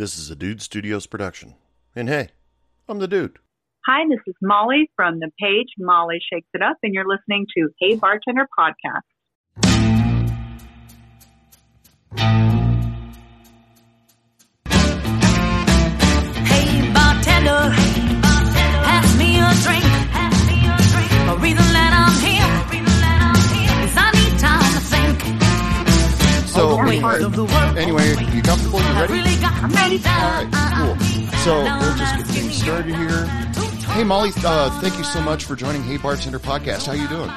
This is a Dude Studios production. And hey, I'm the dude. Hi, this is Molly from the page Molly Shakes It Up, and you're listening to Hey Bartender Podcast. Anyway, of the world. anyway, you comfortable? You I ready? really got I'm ready. me. All right, cool. So we'll just get things started here. Hey, Molly, uh, thank you so much for joining Hey Bartender Podcast. How you doing?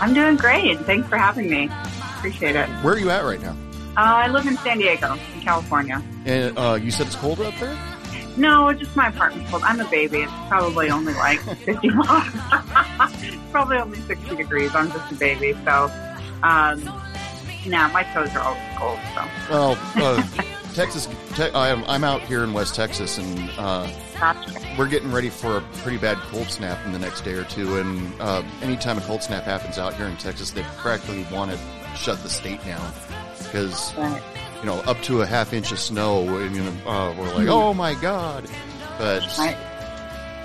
I'm doing great. Thanks for having me. Appreciate it. Uh, Where are you at right now? I live in San Diego, in California. And uh, you said it's cold up there? No, just my apartment's cold. I'm a baby. It's probably only like 50 miles. probably only 60 degrees. I'm just a baby. So, um, nah, my toes are always cold. So, Well, uh, Texas. Te- I'm, I'm out here in West Texas, and uh, gotcha. we're getting ready for a pretty bad cold snap in the next day or two. And uh, anytime a cold snap happens out here in Texas, they practically want to shut the state down because Right. you know up to a half inch of snow, and you know uh, we're like, oh my god. But Right.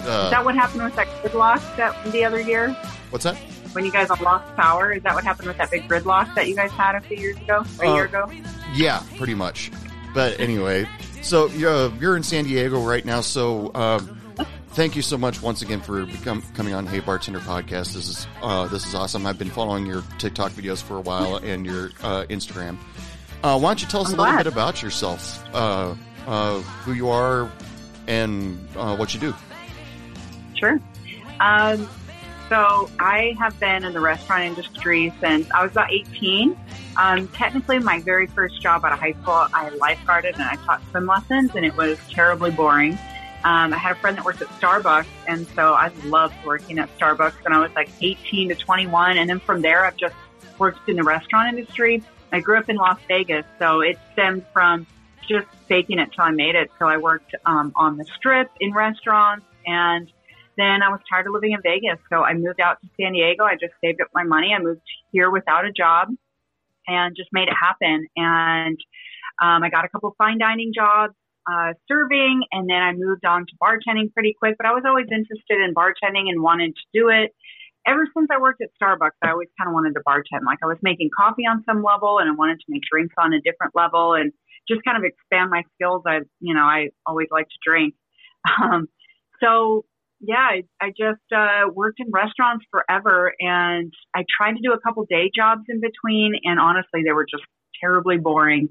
uh, Is that what happened with that gridlock that the other year what's that? When you guys lost power? Is that what happened with that big gridlock that you guys had a few years ago, a Uh, year ago? Yeah, pretty much. But anyway, so you're, you're in San Diego right now. So um, thank you so much once again for become, coming on Hey Bartender podcast. This is uh, this is awesome. I've been following your TikTok videos for a while and your uh, Instagram. Uh, why don't you tell us I'm a little glad. bit about yourself, uh, uh, who you are, and uh, what you do? Sure. Um, so I have been in the restaurant industry since I was about 18. Um, technically, my very first job out of high school, I lifeguarded and I taught swim lessons, and it was terribly boring. Um, I had a friend that worked at Starbucks, and so I loved working at Starbucks when I was like 18 to 21. And then from there, I've just worked in the restaurant industry. I grew up in Las Vegas, so it stemmed from just faking it till I made it. So I worked um, on the strip in restaurants, and then I was tired of living in Vegas. So I moved out to San Diego. I just saved up my money. I moved here without a job and just made it happen. And um, I got a couple fine dining jobs, uh, serving, and then I moved on to bartending pretty quick. But I was always interested in bartending and wanted to do it. Ever since I worked at Starbucks, I always kind of wanted to bartend. Like I was making coffee on some level, and I wanted to make drinks on a different level, and just kind of expand my skills. I, you know, I always like to drink. Um, so yeah, I, I just uh, worked in restaurants forever, and I tried to do a couple day jobs in between, and honestly, they were just terribly boring.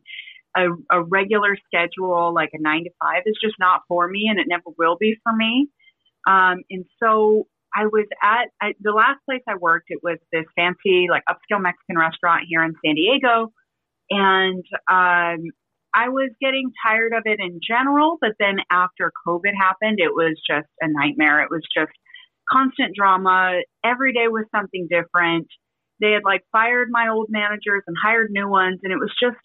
A, a regular schedule, like a nine to five, is just not for me, and it never will be for me. Um, and so I was at I, the last place I worked. It was this fancy, like upscale Mexican restaurant here in San Diego, and um, I was getting tired of it in general, but then after COVID happened, it was just a nightmare. It was just constant drama. Every day was something different. They had like fired my old managers and hired new ones, and it was just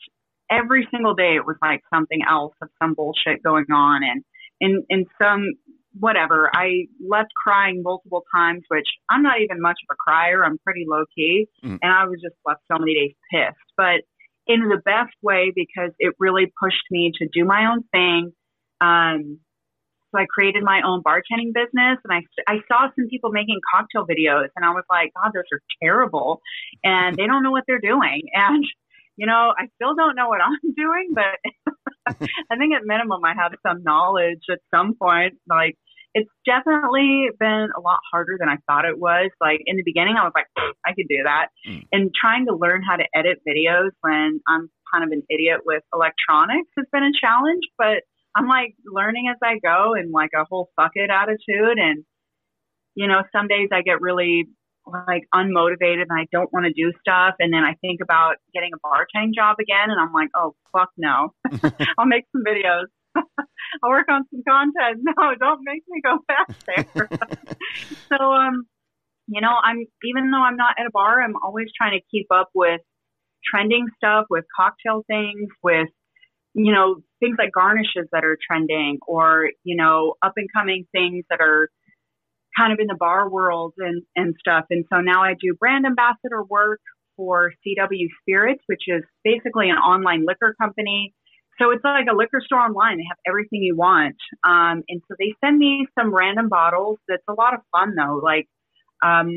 every single day it was like something else of some bullshit going on and and and some whatever. I left crying multiple times, which I'm not even much of a crier. I'm pretty low key, Mm. and I was just left so many days pissed. But in the best way because it really pushed me to do my own thing. Um, so I created my own bartending business, and I I saw some people making cocktail videos, and I was like, God, those are terrible, and they don't know what they're doing. And you know, I still don't know what I'm doing, but I think at minimum I have some knowledge at some point. Like it's definitely been a lot harder than I thought it was. Like in the beginning, I was like, I could do that. Mm. And trying to learn how to edit videos when I'm kind of an idiot with electronics has been a challenge, but I'm like learning as I go and like a whole fuck it attitude. And, you know, some days I get really like unmotivated and I don't want to do stuff. And then I think about getting a bartending job again. And I'm like, oh, fuck no. I'll make some videos. I'll work on some content. No, don't make me go back there. so, um, you know, I'm, even though I'm not at a bar, I'm always trying to keep up with trending stuff, with cocktail things, with, you know, things like garnishes that are trending or, you know, up and coming things that are, kind of in the bar world and, and stuff. And so now I do brand ambassador work for CW Spirits, which is basically an online liquor company. So it's like a liquor store online. They have everything you want. Um, and so they send me some random bottles. That's a lot of fun though. Like, um,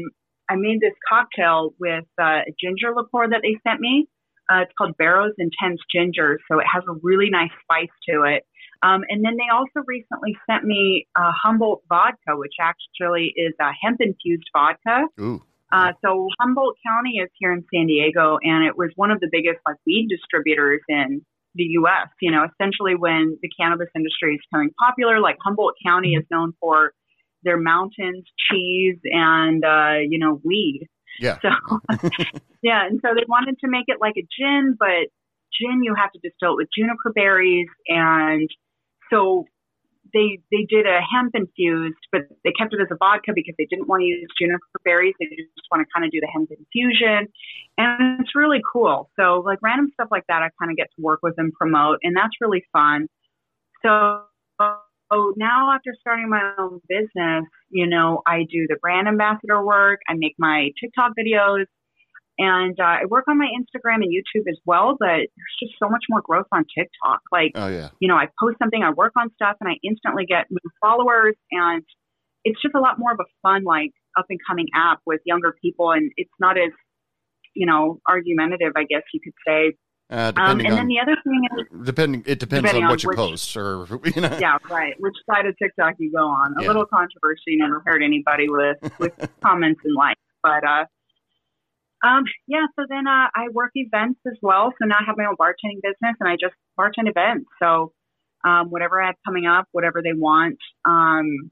I made this cocktail with uh, a ginger liqueur that they sent me. Uh, it's called Barrow's Intense Ginger. So it has a really nice spice to it. Um, and then they also recently sent me uh, Humboldt vodka, which actually is a hemp infused vodka. Ooh. Uh, so Humboldt County is here in San Diego, and it was one of the biggest like weed distributors in the U.S. You know, essentially when the cannabis industry is becoming popular, like Humboldt County is known for their mountains, cheese, and uh, you know, weed. Yeah. So yeah, and so they wanted to make it like a gin, but gin you have to distill it with juniper berries and so they they did a hemp infused, but they kept it as a vodka because they didn't want to use juniper berries. They just want to kind of do the hemp infusion, and it's really cool. So like random stuff like that, I kind of get to work with and promote, and that's really fun. So oh, now after starting my own business, you know, I do the brand ambassador work. I make my TikTok videos. And uh, I work on my Instagram and YouTube as well, but there's just so much more growth on TikTok. Like, Oh yeah. you know, I post something, I work on stuff, and I instantly get new followers. And it's just a lot more of a fun, like, up and coming app with younger people. And it's not as, you know, argumentative, I guess you could say. Uh, Um, depending and then the other thing is, depending, it depends depending on on what you which- post, or you know. yeah, right. Which side of TikTok you go on? A Yeah. little controversy never hurt anybody with with comments and likes, but uh, um, yeah. So then uh, I work events as well. So now I have my own bartending business, and I just bartend events. So um, whatever I have coming up, whatever they want. Um,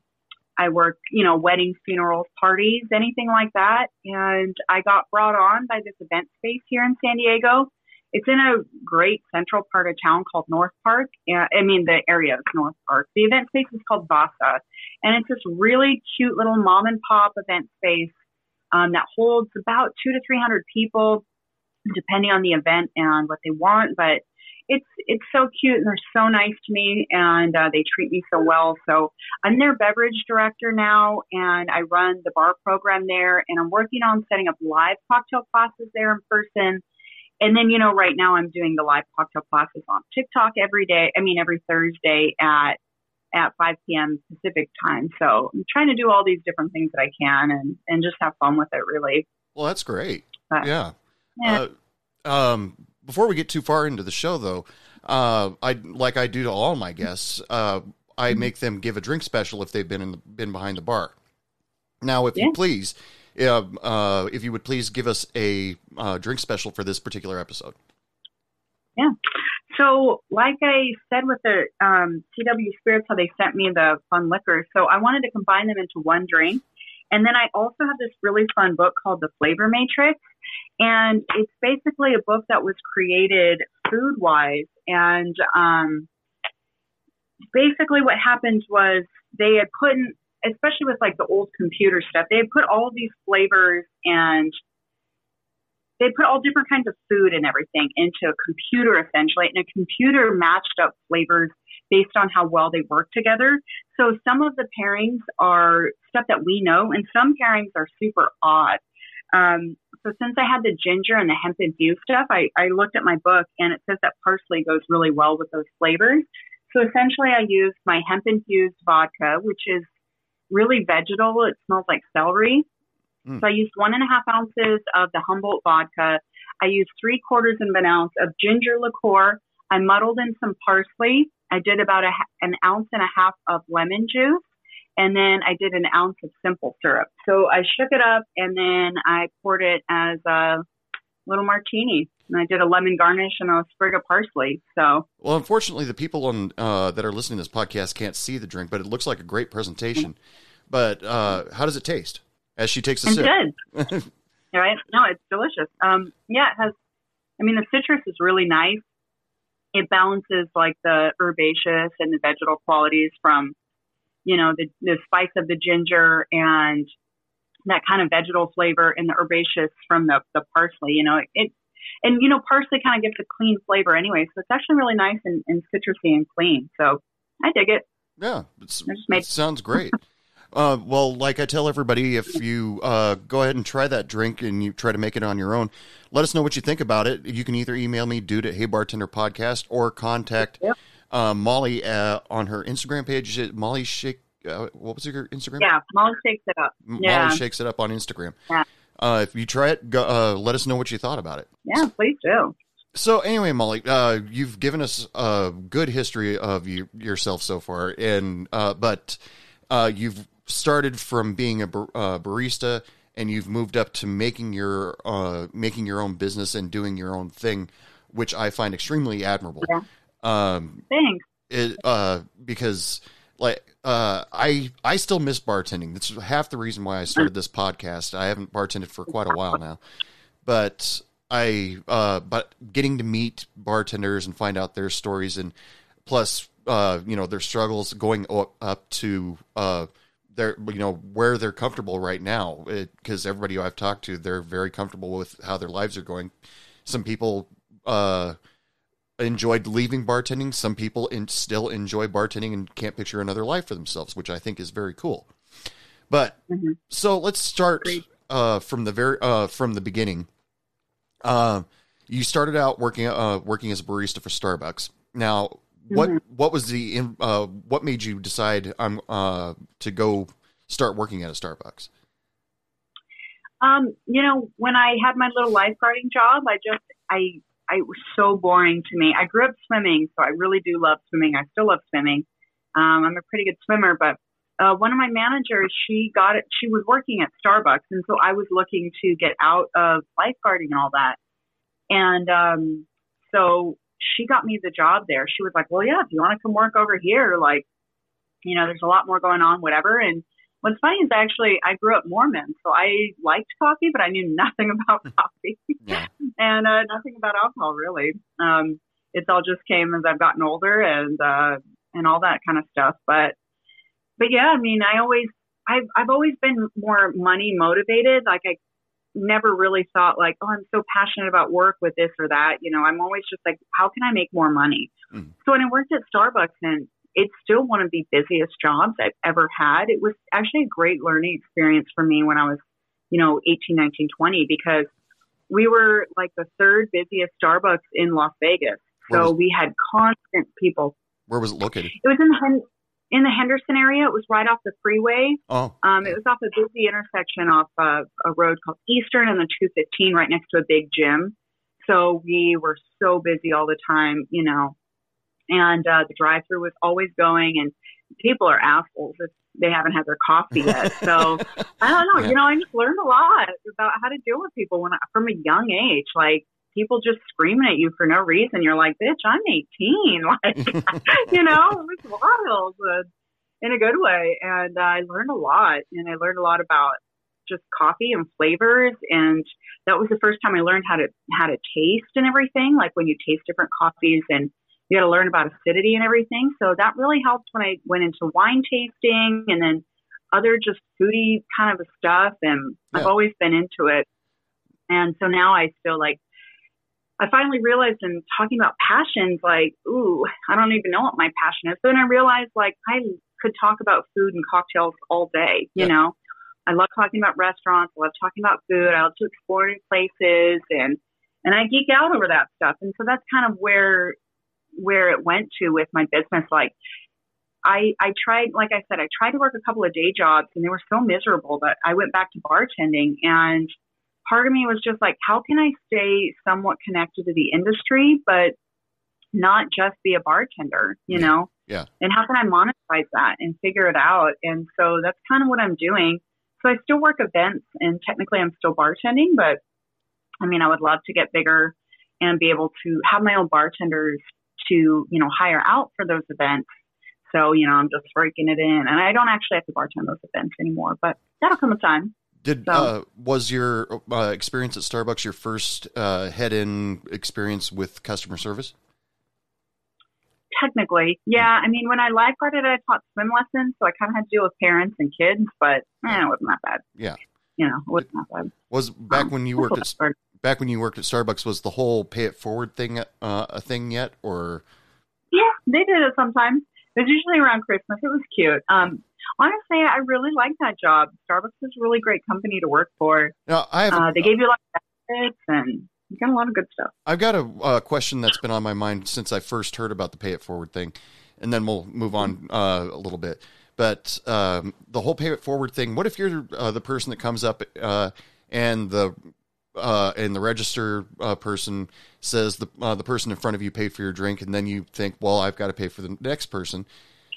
I work, you know, weddings, funerals, parties, anything like that. And I got brought on by this event space here in San Diego. It's in a great central part of town called North Park. I mean, the area is North Park. The event space is called Vasa. And it's this really cute little mom and pop event space um, that holds about two to 300 people, depending on the event and what they want. But it's it's so cute and they're so nice to me and uh, they treat me so well. So I'm their beverage director now and I run the bar program there and I'm working on setting up live cocktail classes there in person. And then, you know, right now I'm doing the live cocktail classes on TikTok every day. I mean, every Thursday at at 5 p.m. Pacific time. So I'm trying to do all these different things that I can and, and just have fun with it, really. Well, that's great. But- yeah. Yeah. Uh, um, before we get too far into the show, though, uh, I like I do to all my guests. Uh, I Mm-hmm. make them give a drink special if they've been in the, been behind the bar. Now, if you please, uh, uh, if you would please give us a uh, drink special for this particular episode. So, like I said with the um, CW Spirits, how they sent me the fun liquor. So, I wanted to combine them into one drink. And then I also have this really fun book called The Flavor Matrix. And it's basically a book that was created food wise. And um, basically, what happened was they had put in, especially with like the old computer stuff, they had put all these flavors and they put all different kinds of food and everything into a computer essentially, and a computer matched up flavors based on how well they work together. So some of the pairings are stuff that we know, and some pairings are super odd. Um, so since I had the ginger and the hemp infused stuff, I, I looked at my book and it says that parsley goes really well with those flavors. So essentially, I used my hemp infused vodka, which is really vegetal. It smells like celery. Mm. So I used one and a half ounces of the Humboldt vodka. I used three quarters of an ounce of ginger liqueur. I muddled in some parsley. I did about a, an ounce and a half of lemon juice. And then I did an ounce of simple syrup. So I shook it up and then I poured it as a little martini. And I did a lemon garnish and a sprig of parsley. So Well, unfortunately, the people on uh, that are listening to this podcast can't see the drink, but it looks like a great presentation. But uh, how does it taste? As she takes a It's sip. good. right? No, it's delicious. Um, yeah, it has. I mean, the citrus is really nice. It balances like the herbaceous and the vegetal qualities from, you know, the the spice of the ginger and that kind of vegetal flavor and the herbaceous from the the parsley. You know, it. it and you know, parsley kind of gives a clean flavor anyway, so it's actually really nice and, and citrusy and clean. So I dig it. Yeah, it's, I made- it sounds great. uh, well, like I tell everybody, if you uh, go ahead and try that drink and you try to make it on your own, let us know what you think about it. You can either email me, dude at Hey Bartender Podcast, or contact Yep. uh, Molly uh, on her Instagram page. Molly Shake? Uh, what was your Instagram? Yeah, Molly shakes it up. Yeah, Molly shakes it up on Instagram. Yeah. Uh, if you try it, go, uh, let us know what you thought about it. yeah, please do. So anyway, Molly, uh, you've given us a good history of you, yourself so far, and uh, but uh, you've started from being a bar- uh, barista, and you've moved up to making your uh, making your own business and doing your own thing, which I find extremely admirable. Yeah. Um, Thanks. it, uh, because like uh, I I still miss bartending. That's half the reason why I started this podcast. I haven't bartended for quite a while now, but I uh, but getting to meet bartenders and find out their stories and plus uh, you know their struggles going up, up to their you know where they're comfortable right now because everybody I've talked to they're very comfortable with how their lives are going. Some people uh, enjoyed leaving bartending. Some people in, still enjoy bartending and can't picture another life for themselves, which I think is very cool. But Mhm. so let's start uh, from the very uh, from the beginning. Uh, you started out working uh, working as a barista for Starbucks. Now, what Mhm. what was the uh, what made you decide um, uh, to go start working at a Starbucks? Um, you know, when I had my little lifeguarding job, I just I I it was so boring to me. I grew up swimming, so I really do love swimming. I still love swimming. Um, I'm a pretty good swimmer, but uh, one of my managers, she got it. She was working at Starbucks, and so I was looking to get out of lifeguarding and all that. And um, so she got me the job there. She was like, "Well, yeah, if you want to come work over here, like, you know, there's a lot more going on, whatever." And What's funny is actually I grew up Mormon, so I liked coffee, but I knew nothing about coffee Yeah. and uh, nothing about alcohol really. Um, it's all just came as I've gotten older and uh, and all that kind of stuff. But but yeah, I mean, I always I've I've always been more money motivated. Like I never really thought like, oh, I'm so passionate about work with this or that. You know, I'm always just like, how can I make more money? Mm. So when I worked at Starbucks and it's still one of the busiest jobs I've ever had. It was actually a great learning experience for me when I was, you know, 18, 19, 20, because we were like the third busiest Starbucks in Las Vegas. Where So was- we had constant people. Where was it located? It was in the in the Henderson area. It was right off the freeway. Oh, Um, it was off a busy intersection off uh, a road called Eastern and the 215, right next to a big gym. So we were so busy all the time, you know. And uh, the drive-through was always going, and people are assholes if they haven't had their coffee yet. So I don't know. Yeah. You know, I just learned a lot about how to deal with people when I, from a young age. Like people just screaming at you for no reason. You're like, bitch, I'm 18. Like, you know, it was wild but in a good way. And uh, I learned a lot, and I learned a lot about just coffee and flavors. And that was the first time I learned how to how to taste and everything. Like when you taste different coffees and you got to learn about acidity and everything. So that really helped when I went into wine tasting and then other just foodie kind of stuff. And I've always been into it. And so now I still like, I finally realized in talking about passions, like, ooh, I don't even know what my passion is. Then I realized like I could talk about food and cocktails all day, you Yeah. know. I love talking about restaurants. I love talking about food. I love to explore new places and and I geek out over that stuff. And so that's kind of where where it went to with my business. Like I I tried like I said, I tried to work a couple of day jobs and they were so miserable that I went back to bartending and part of me was just like, how can I stay somewhat connected to the industry but not just be a bartender, you Yeah. know? Yeah. And how can I monetize that and figure it out? And so that's kind of what I'm doing. So I still work events and technically I'm still bartending, but I mean, I would love to get bigger and be able to have my own bartenders to, you know, hire out for those events. So, you know, I'm just breaking it in. And I don't actually have to bartend those events anymore, but that'll come with time. Did So- uh, was your uh, experience at Starbucks your first uh, head-in experience with customer service? Technically, yeah. I mean, when I lifeguarded, I taught swim lessons, so I kind of had to deal with parents and kids, but eh, it wasn't that bad. Yeah. You know, it wasn't that bad. Was back Um, when you worked at back when you worked at Starbucks was the whole pay it forward thing uh, a thing yet or Yeah, they did it sometimes. It was usually around Christmas. It was cute. Um, honestly, I really like that job. Starbucks is a really great company to work for. no I have Uh, they gave you a lot of benefits and you got a lot of good stuff. I've got a uh, question that's been on my mind since I first heard about the pay it forward thing, and then we'll move on uh, a little bit. But um, the whole pay it forward thing. What if you're uh, the person that comes up uh, and the uh, and the register uh, person says the uh, the person in front of you paid for your drink, and then you think, well, I've got to pay for the next person,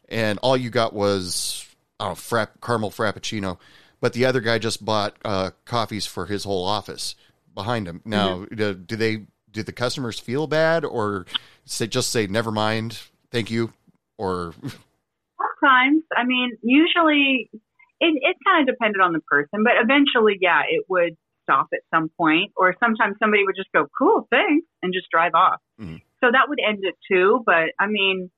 and all you got was I don't know, frapp, caramel frappuccino, but the other guy just bought uh, coffees for his whole office behind him. Now, do, do they do the customers feel bad, or say just say never mind, thank you, or Sometimes, I mean, usually it, it kind of depended on the person, but eventually, yeah, it would stop at some point, or sometimes somebody would just go, cool, thanks, and just drive off. Mhm. So that would end it too. But I mean,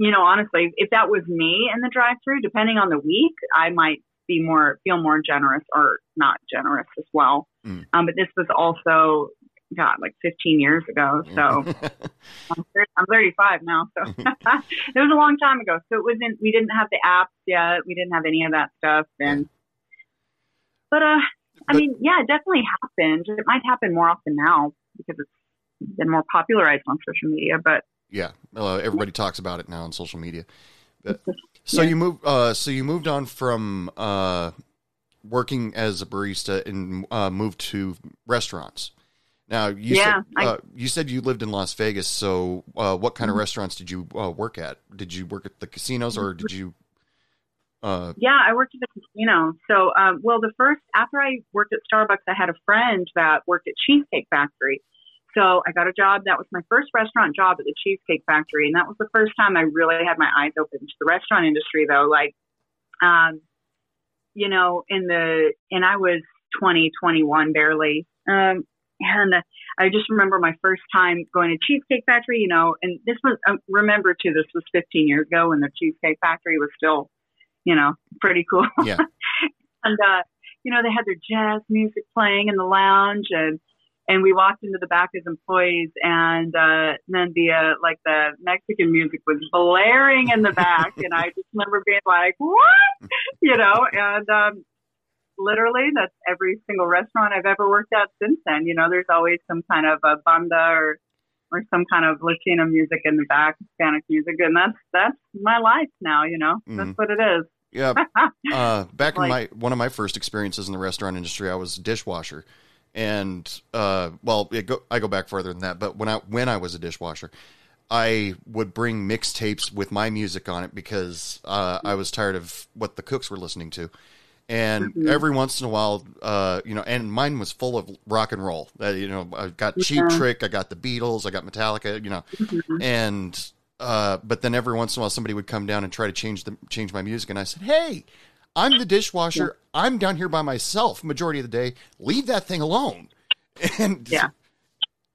you know, honestly, if that was me in the drive through, depending on the week, I might be more, feel more generous or not generous as well. Mm. Um, but this was also, God, like 15 years ago. So. I'm, thir- I'm 35 now, so it was a long time ago. So it wasn't. We didn't have the apps yet. We didn't have any of that stuff. And but uh, I But- mean, yeah, it definitely happened. It might happen more often now because it's been more popularized on social media. But yeah, uh, everybody talks about it now on social media. But, so Yeah. you moved. Uh, so you moved on from uh, working as a barista and uh, moved to restaurants. Now you Yeah, said I- uh, you said you lived in Las Vegas. So uh, what kind of Mm-hmm. restaurants did you uh, work at? Did you work at the casinos or did you? Uh, yeah, I worked at the casino. So, um, well, the first after I worked at Starbucks, I had a friend that worked at Cheesecake Factory. So I got a job. That was my first restaurant job at the Cheesecake Factory, and that was the first time I really had my eyes open to the restaurant industry. Though, like, um, you know, in the and I was 20, 21 barely. Um, and I just remember my first time going to Cheesecake Factory, you know, and this was, um, remember too, this was 15 years ago when the Cheesecake Factory was still, you know, pretty cool. Yeah. and, uh, you know, they had their jazz music playing in the lounge and, and we walked into the back as employees and, uh, then the, uh, like the Mexican music was blaring in the back. and I just remember being like, what? You know, and, um, literally that's every single restaurant I've ever worked at since then. You know, there's always some kind of a banda or or some kind of Latino music in the back, Hispanic music, and that's that's my life now. You know, that's Mhm. what it is. yeah. Uh, back in my one of my first experiences in the restaurant industry, I was a dishwasher, and uh, well, go, I go back further than that. But when I when I was a dishwasher, I would bring mixtapes with my music on it because uh, I was tired of what the cooks were listening to. And Mhm. every once in a while, uh, you know, and mine was full of rock and roll. Uh, you know, I got Cheap Yeah. Trick, I got the Beatles, I got Metallica. You know, Mhm. and uh, but then every once in a while somebody would come down and try to change the change my music, and I said, "Hey, I'm the dishwasher. I'm down here by myself majority of the day. Leave that thing alone." And Yeah.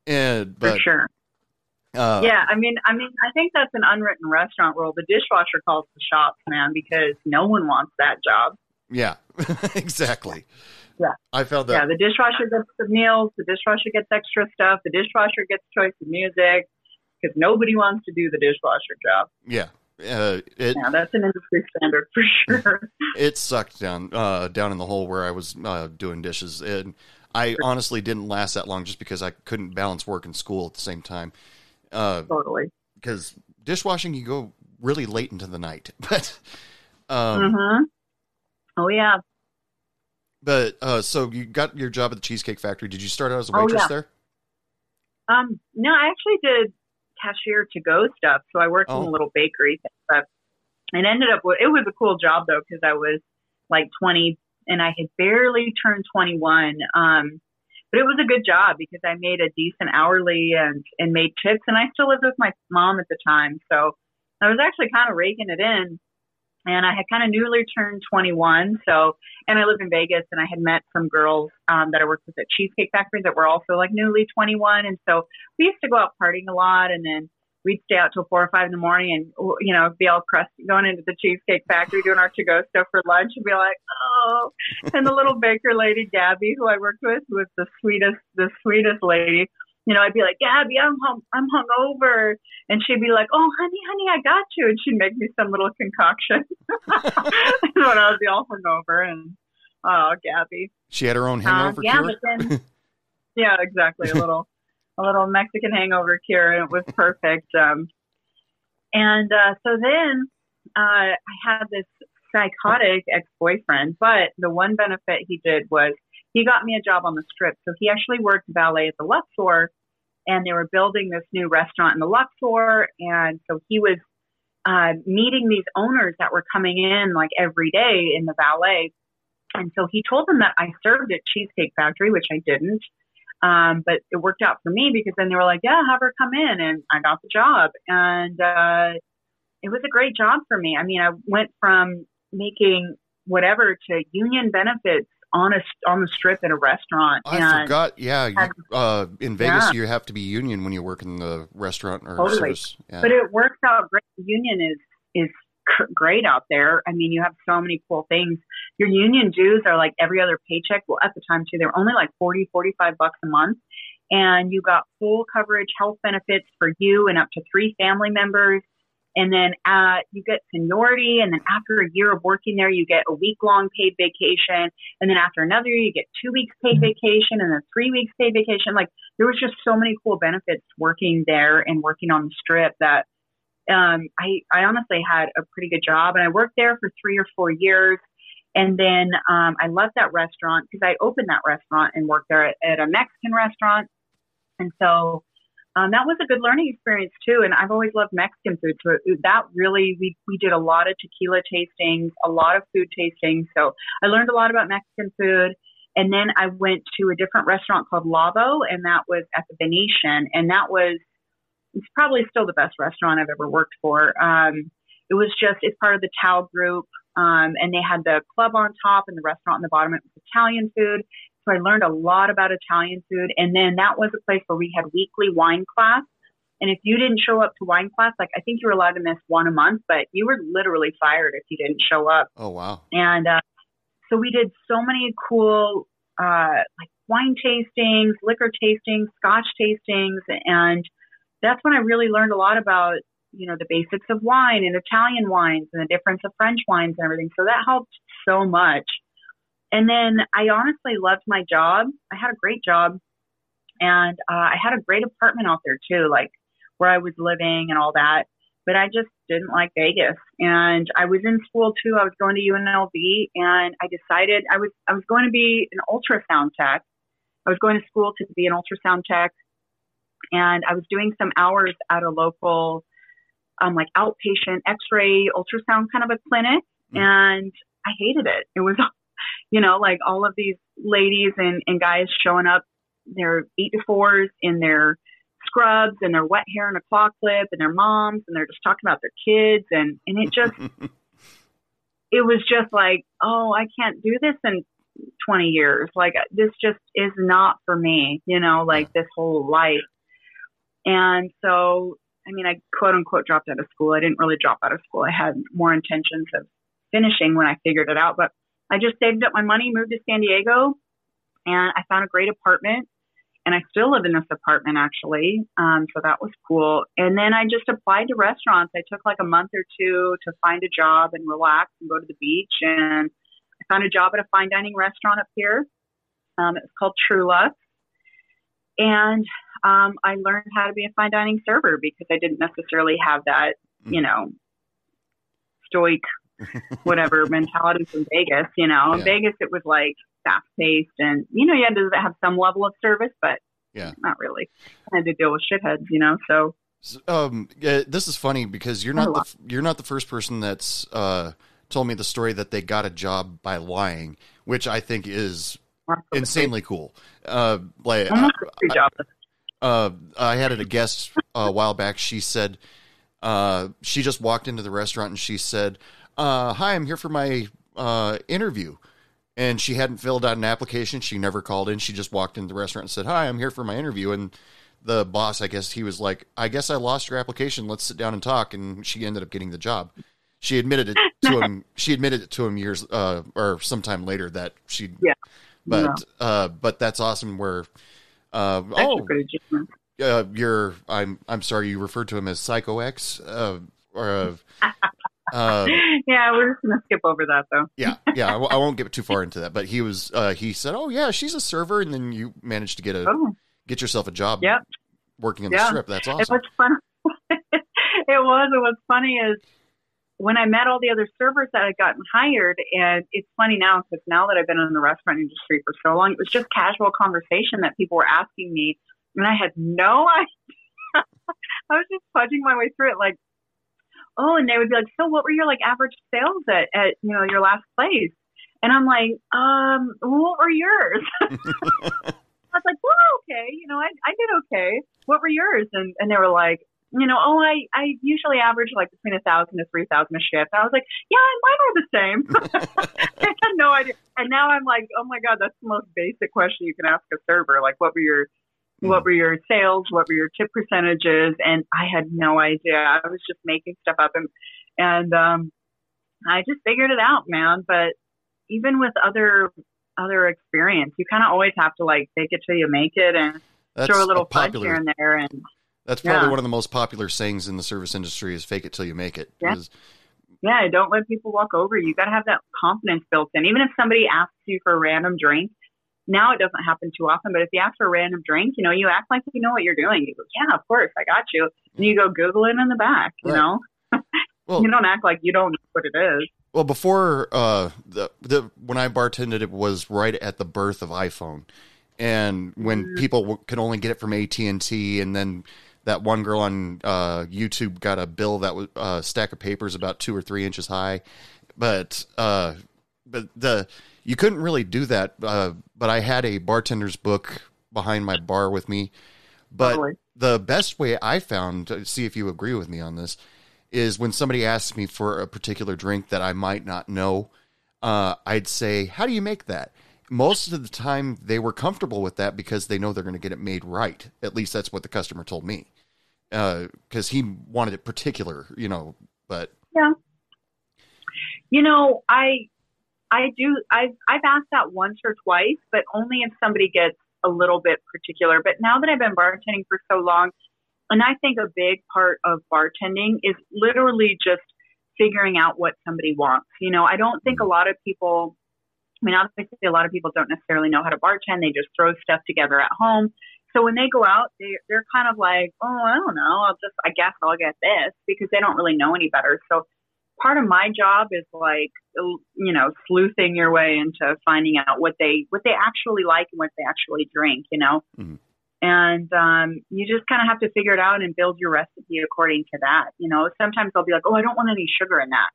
and For but sure. uh, yeah, I mean, I mean, I think that's an unwritten restaurant rule. The dishwasher calls the shots, man, because no one wants that job. yeah, exactly. Yeah. I felt Yeah, the dishwasher gets the meals, the dishwasher gets extra stuff, the dishwasher gets choice of music because nobody wants to do the dishwasher job. Yeah, uh, it Yeah, that's an industry standard for sure. it sucked down uh, down in the hole where I was uh, doing dishes, and I honestly didn't last that long just because I couldn't balance work and school at the same time. Uh, totally. because dishwashing you go really late into the night but um hmm Oh yeah. but uh so you got your job at the cheesecake factory did you start out as a Oh, waitress yeah. there Um, no, I actually did cashier to go stuff. So I worked in Oh. a little bakery, thing, but it ended up it was a cool job though because I was like 20 and I had barely turned 21. Um, but it was a good job because I made a decent hourly and and made tips, and I still lived with my mom at the time, so I was actually kind of raking it in. And I had kind of newly turned 21. So, and I live in Vegas, and I had met some girls um, that I worked with at Cheesecake Factory that were also like newly 21, and so we used to go out partying a lot, and then we'd stay out till four or five in the morning, and you know, be all crusty going into the Cheesecake Factory doing our to-go stuff for lunch, and be like, oh. And the little baker lady Gabby, who I worked with, was the sweetest, the sweetest lady you know, I'd be like, Gabby, I'm hung, I'm hungover, and she'd be like, Oh, honey, honey, I got you, and she'd make me some little concoction And when I was all hungover, and oh, Gabby. She had her own hangover uh, yeah, cure. Then, yeah, exactly, a little, a little Mexican hangover cure, and it was perfect. Um, and uh, so then uh, I had this psychotic ex-boyfriend, but the one benefit he did was he got me a job on the strip. So he actually worked valet at the Luxor and they were building this new restaurant in the Luxor. And so he was uh, meeting these owners that were coming in like every day in the valet. And so he told them that I served at Cheesecake Factory, which I didn't. Um, but it worked out for me because then they were like, yeah, have her come in. And I got the job. And uh, it was a great job for me. I mean, I went from making whatever to union benefits on a on the strip in a restaurant. I forgot. Yeah, you, uh, in Vegas, yeah. you have to be union when you work in the restaurant or totally. service. Yeah. But it works out great. The union is is great out there. I mean, you have so many cool things. Your union dues are like every other paycheck. Well, at the time too, they were only like 40, 45 bucks a month. And you got full coverage health benefits for you and up to three family members. And then uh, you get seniority. And then after a year of working there, you get a week long paid vacation. And then after another year, you get two weeks paid mm-hmm. vacation and then three weeks paid vacation. Like there was just so many cool benefits working there and working on the strip that um, I, I honestly had a pretty good job. And I worked there for three or four years. And then um, I left that restaurant because I opened that restaurant and worked there at, at a Mexican restaurant. And so um, that was a good learning experience too. And I've always loved Mexican food. So that really, we, we did a lot of tequila tastings, a lot of food tastings. So I learned a lot about Mexican food. And then I went to a different restaurant called Lavo, and that was at the Venetian. And that was, it's probably still the best restaurant I've ever worked for. Um, it was just, it's part of the Tao group. Um, and they had the club on top and the restaurant on the bottom. It was Italian food. So I learned a lot about Italian food. And then that was a place where we had weekly wine class. And if you didn't show up to wine class, like I think you were allowed to miss one a month, but you were literally fired if you didn't show up. Oh, wow. And uh, so we did so many cool, uh, like wine tastings, liquor tastings, scotch tastings. And that's when I really learned a lot about, you know, the basics of wine and Italian wines and the difference of French wines and everything. So that helped so much. And then I honestly loved my job. I had a great job and uh, I had a great apartment out there too, like where I was living and all that. But I just didn't like Vegas. And I was in school too. I was going to UNLV and I decided I was, I was going to be an ultrasound tech. I was going to school to be an ultrasound tech and I was doing some hours at a local, um, like outpatient x-ray ultrasound kind of a clinic. Mm. And I hated it. It was you know, like all of these ladies and, and guys showing up, their eight to fours in their scrubs and their wet hair and a claw clip and their moms and they're just talking about their kids and, and it just, it was just like, oh, I can't do this in 20 years. Like uh, this just is not for me, you know, like this whole life. And so, I mean, I quote unquote dropped out of school. I didn't really drop out of school. I had more intentions of finishing when I figured it out, but I just saved up my money, moved to San Diego, and I found a great apartment. And I still live in this apartment actually. Um, so that was cool. And then I just applied to restaurants. I took like a month or two to find a job and relax and go to the beach. And I found a job at a fine dining restaurant up here. Um, it was called Truluck's. And um, I learned how to be a fine dining server because I didn't necessarily have that, you know, stoic whatever mentality from Vegas. You know, in Vegas it was like fast paced, and you know you had to have some level of service, but yeah, not really. I had to deal with shitheads, you know. So, um, this is funny because you're not the you're not the first person that's uh told me the story that they got a job by lying, which I think is insanely cool. Uh, like I, I, uh, I had a guest a while back. She said uh, she just walked into the restaurant and she said, uh, "Hi, I'm here for my uh, interview." And she hadn't filled out an application. She never called in. She just walked into the restaurant and said, "Hi, I'm here for my interview." And the boss, I guess he was like, "I guess I lost your application. Let's sit down and talk." And she ended up getting the job. She admitted it to him. She admitted it to him years uh, or sometime later that she. Yeah. But uh, but that's awesome. Where uh, oh uh, you're I'm I'm sorry you referred to him as Psycho X uh, or uh, Yeah, we're just gonna skip over that though. yeah yeah I, w- I won't get too far into that but he was uh, he said oh yeah she's a server and then you managed to get a Oh, get yourself a job Yep. working in the strip that's awesome. it was fun. it was. And what's funny is when I met all the other servers that had gotten hired, and it's funny now because now that I've been in the restaurant industry for so long, it was just casual conversation that people were asking me, and I had no idea. I was just fudging my way through it, like, oh, and they would be like, so what were your like average sales at, at you know your last place? And I'm like, um, what were yours? I was like, well, okay, you know, I, I did okay. What were yours? And and they were like, you know, oh, I I usually average like between a thousand to three thousand a shift. And I was like, yeah, mine are the same. I had no idea. And now I'm like, oh my god, that's the most basic question you can ask a server. Like, what were your what were your sales? What were your tip percentages? And I had no idea. I was just making stuff up, and and um, I just figured it out, man. But even with other other experience, you kind of always have to like fake it till you make it, and that's throw a little fudge popular here and there. And that's probably yeah. one of the most popular sayings in the service industry is fake it till you make it Yeah. yeah, don't let people walk over you. You got to have that confidence built in. Even if somebody asks you for a random drink, now it doesn't happen too often, but if you ask for a random drink, you know, you act like you know what you're doing. You go, yeah, of course, I got you. And you go Google it in the back, you Right. know? Well- you don't act like you don't know what it is. Well, before uh, the the when I bartended, it was right at the birth of iPhone, and when Mm. people w- could only get it from AT and T, and then that one girl on uh, YouTube got a bill that was uh, a stack of papers about two or three inches high, but uh, but the you couldn't really do that. Uh, but I had a bartender's book behind my bar with me, but Totally. the best way I found to see if you agree with me on this is when somebody asks me for a particular drink that I might not know, uh, I'd say, "How do you make that?" Most of the time, they were comfortable with that because they know they're going to get it made right. At least that's what the customer told me, because he wanted it particular, you know. But Yeah. You know, I I do I've I've asked that once or twice, but only if somebody gets a little bit particular. But now that I've been bartending for so long, and I think a big part of bartending is literally just figuring out what somebody wants. You know, I don't think a lot of people I mean obviously a lot of people don't necessarily know how to bartend. They just throw stuff together at home. So when they go out, they they're kind of like, Oh, I don't know, I'll just I guess I'll get this because they don't really know any better. So part of my job is like you know sleuthing your way into finding out what they what they actually like and what they actually drink you know? Mhm. and um you just kind of have to figure it out and build your recipe according to that you know? Sometimes they'll be like oh i don't want any sugar in that.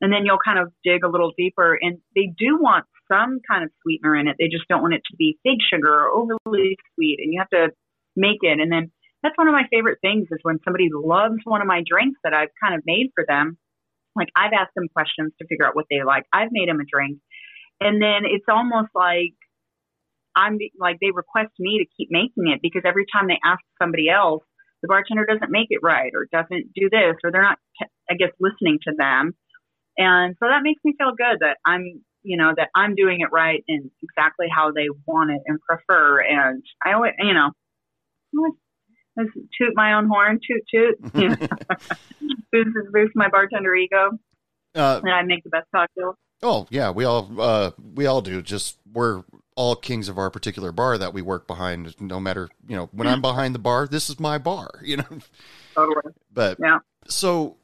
And then you'll kind of dig a little deeper and they do want some kind of sweetener in it. They just don't want it to be fig sugar or overly sweet and you have to make it. And then that's one of my favorite things is when somebody loves one of my drinks that i've kind of made for them like I've asked them questions to figure out what they like. I've made them a drink. And then it's almost like I'm like they request me to keep making it because every time they ask somebody else, the bartender doesn't make it right or doesn't do this or they're not, I guess, listening to them. And so that makes me feel good that I'm, you know, that I'm doing it right and exactly how they want it and prefer. And I always, you know, I always- toot my own horn, toot toot, you know, boost boost my bartender ego uh, and I make the best cocktails. oh yeah, we all uh, we all do. Just we're all kings of our particular bar that we work behind. No matter you know when I'm behind the bar, this is my bar. You know. Totally. But Yeah. so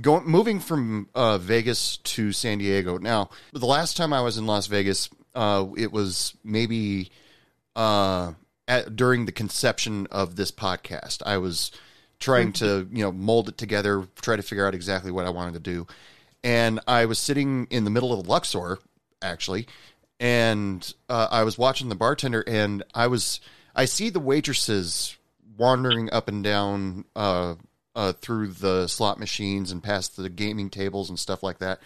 going moving from uh, Vegas to San Diego. Now, the last time I was in Las Vegas, uh, it was maybe uh, at, during the conception of this podcast. I was trying to you know mold it together, try to figure out exactly what I wanted to do, and I was sitting in the middle of the Luxor actually, and uh, I was watching the bartender, and I was I see the waitresses wandering up and down uh, uh, through the slot machines and past the gaming tables and stuff like that.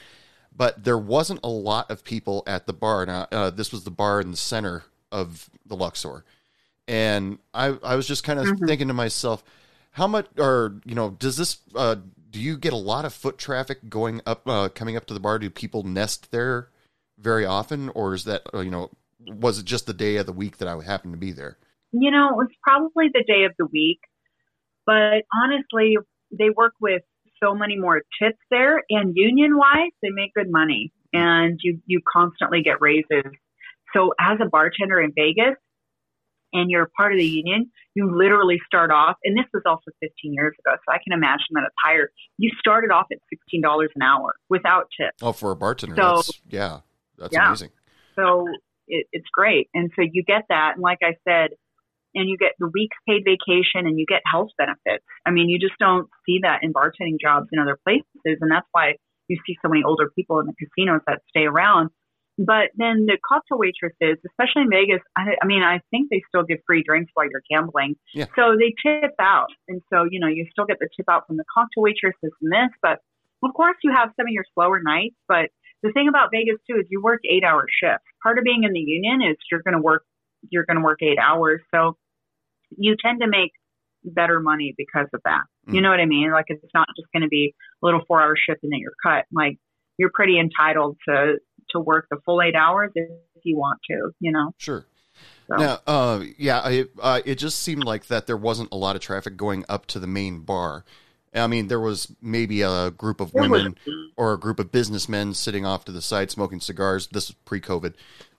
But there wasn't a lot of people at the bar. Now, uh, this was the bar in the center of the Luxor, and I I was just kind of Mhm. thinking to myself, how much or you know does this uh, do you get a lot of foot traffic going up uh, coming up to the bar? Do people nest there very often, or is that uh, you know was it just the day of the week that I happened to be there? You know, it was probably the day of the week, but honestly, they work with so many more tips there, and union wise, they make good money, and you you constantly get raises. So as a bartender in Vegas, and you're part of the union, you literally start off, and this was also 15 years ago, so I can imagine that it's higher. You started off at $16 an hour without tips. Oh, for a bartender, So- that's yeah, that's Yeah. amazing. So it, it's great. And so you get that. And like I said, and you get the week's paid vacation and you get health benefits. I mean, you just don't see that in bartending jobs in other places. And that's why you see so many older people in the casinos that stay around. But then the cocktail waitresses, especially in Vegas, I, I mean, I think they still give free drinks while you're gambling. Yeah. So they tip out. And so, you know, you still get the tip out from the cocktail waitresses and this. But of course, you have some of your slower nights. But the thing about Vegas too is you work eight hour shifts. Part of being in the union is you're going to work you're going to work eight hours, so you tend to make better money because of that. You Mm. know what I mean? Like it's not just going to be a little four hour shift and then you're cut. Like you're pretty entitled to to work the full eight hours if you want to. You know. Sure. So. Now, uh, yeah, I, uh, it just seemed like that there wasn't a lot of traffic going up to the main bar. I mean, there was maybe a group of women or a group of businessmen sitting off to the side smoking cigars. This is pre-COVID,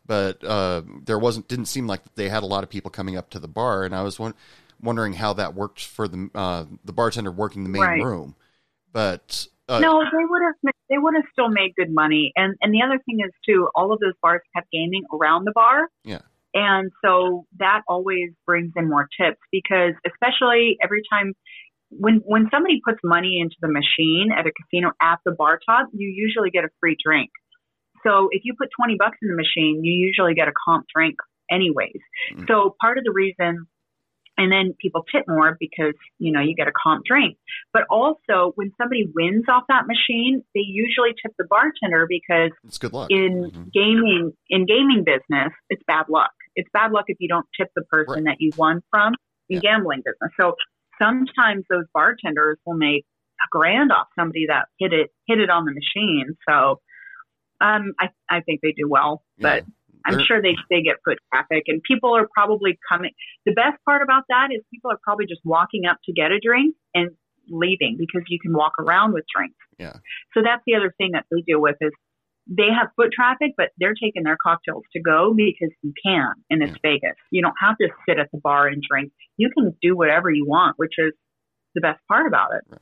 but uh, there wasn't. Didn't seem like they had a lot of people coming up to the bar, and I was won- wondering how that worked for the uh, the bartender working the main Right. room. But uh, no, they would have they would have still made good money. And and the other thing is too, all of those bars have gaming around the bar. Yeah. And so that always brings in more tips because especially every time when when somebody puts money into the machine at a casino at the bar top, you usually get a free drink. So if you put 20 bucks in the machine, you usually get a comp drink anyways. Mm. So part of the reason and then people tip more because, you know, you get a comp drink. But also when somebody wins off that machine, they usually tip the bartender because it's good luck. in Mhm. gaming in gaming business, it's bad luck. It's bad luck if you don't tip the person that you won from in Yeah. gambling business. So sometimes those bartenders will make a grand off somebody that hit it hit it on the machine. So um, I I think they do well, but Yeah. I'm They're- sure they they get foot traffic, and people are probably coming. The best part about that is people are probably just walking up to get a drink and leaving because you can walk around with drinks. Yeah. So that's the other thing that they deal with is they have foot traffic, but they're taking their cocktails to go because you can, and it's Vegas. You don't have to sit at the bar and drink. You can do whatever you want, which is the best part about it.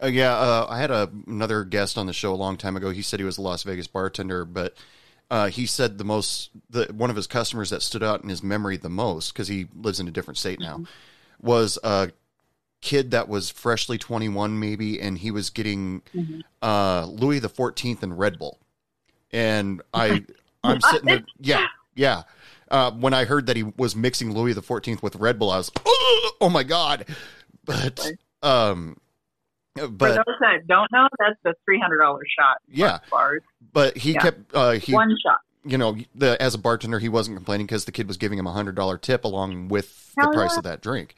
Uh, yeah, uh, I had a, another guest on the show a long time ago. He said he was a Las Vegas bartender, but uh, he said the most, the one of his customers that stood out in his memory the most because he lives in a different state now was a kid that was freshly 21 maybe, and he was getting Mhm. uh, Louis the 14th and Red Bull, and I I'm sitting there, yeah, yeah. Uh, when I heard that he was mixing Louis the 14th with Red Bull, I was oh, oh my god, but um. For those that don't know, that's the three hundred dollar shot. Yeah. bars, but he Yeah. kept uh, he one shot. you know the as a bartender he wasn't complaining because the kid was giving him a hundred dollar tip along with the Hell price yeah. of that drink,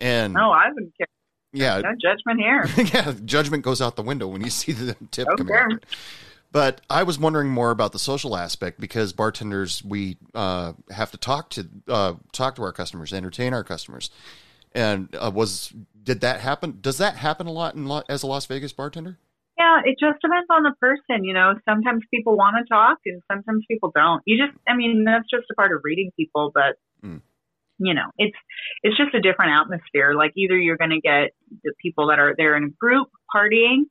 and No, I wouldn't care. yeah, No judgment here. yeah, judgment goes out the window when you see the tip Okay. coming out. But I was wondering more about the social aspect because bartenders we uh, have to talk to uh, talk to our customers, entertain our customers, and uh, was did that happen? Does that happen a lot in as a Las Vegas bartender? Yeah, it just depends on the person. You know, sometimes people want to talk, and sometimes people don't. You just, I mean, that's just a part of reading people, but. Mm. You know, it's it's just a different atmosphere. Like either you're going to get the people that are there in a group partying,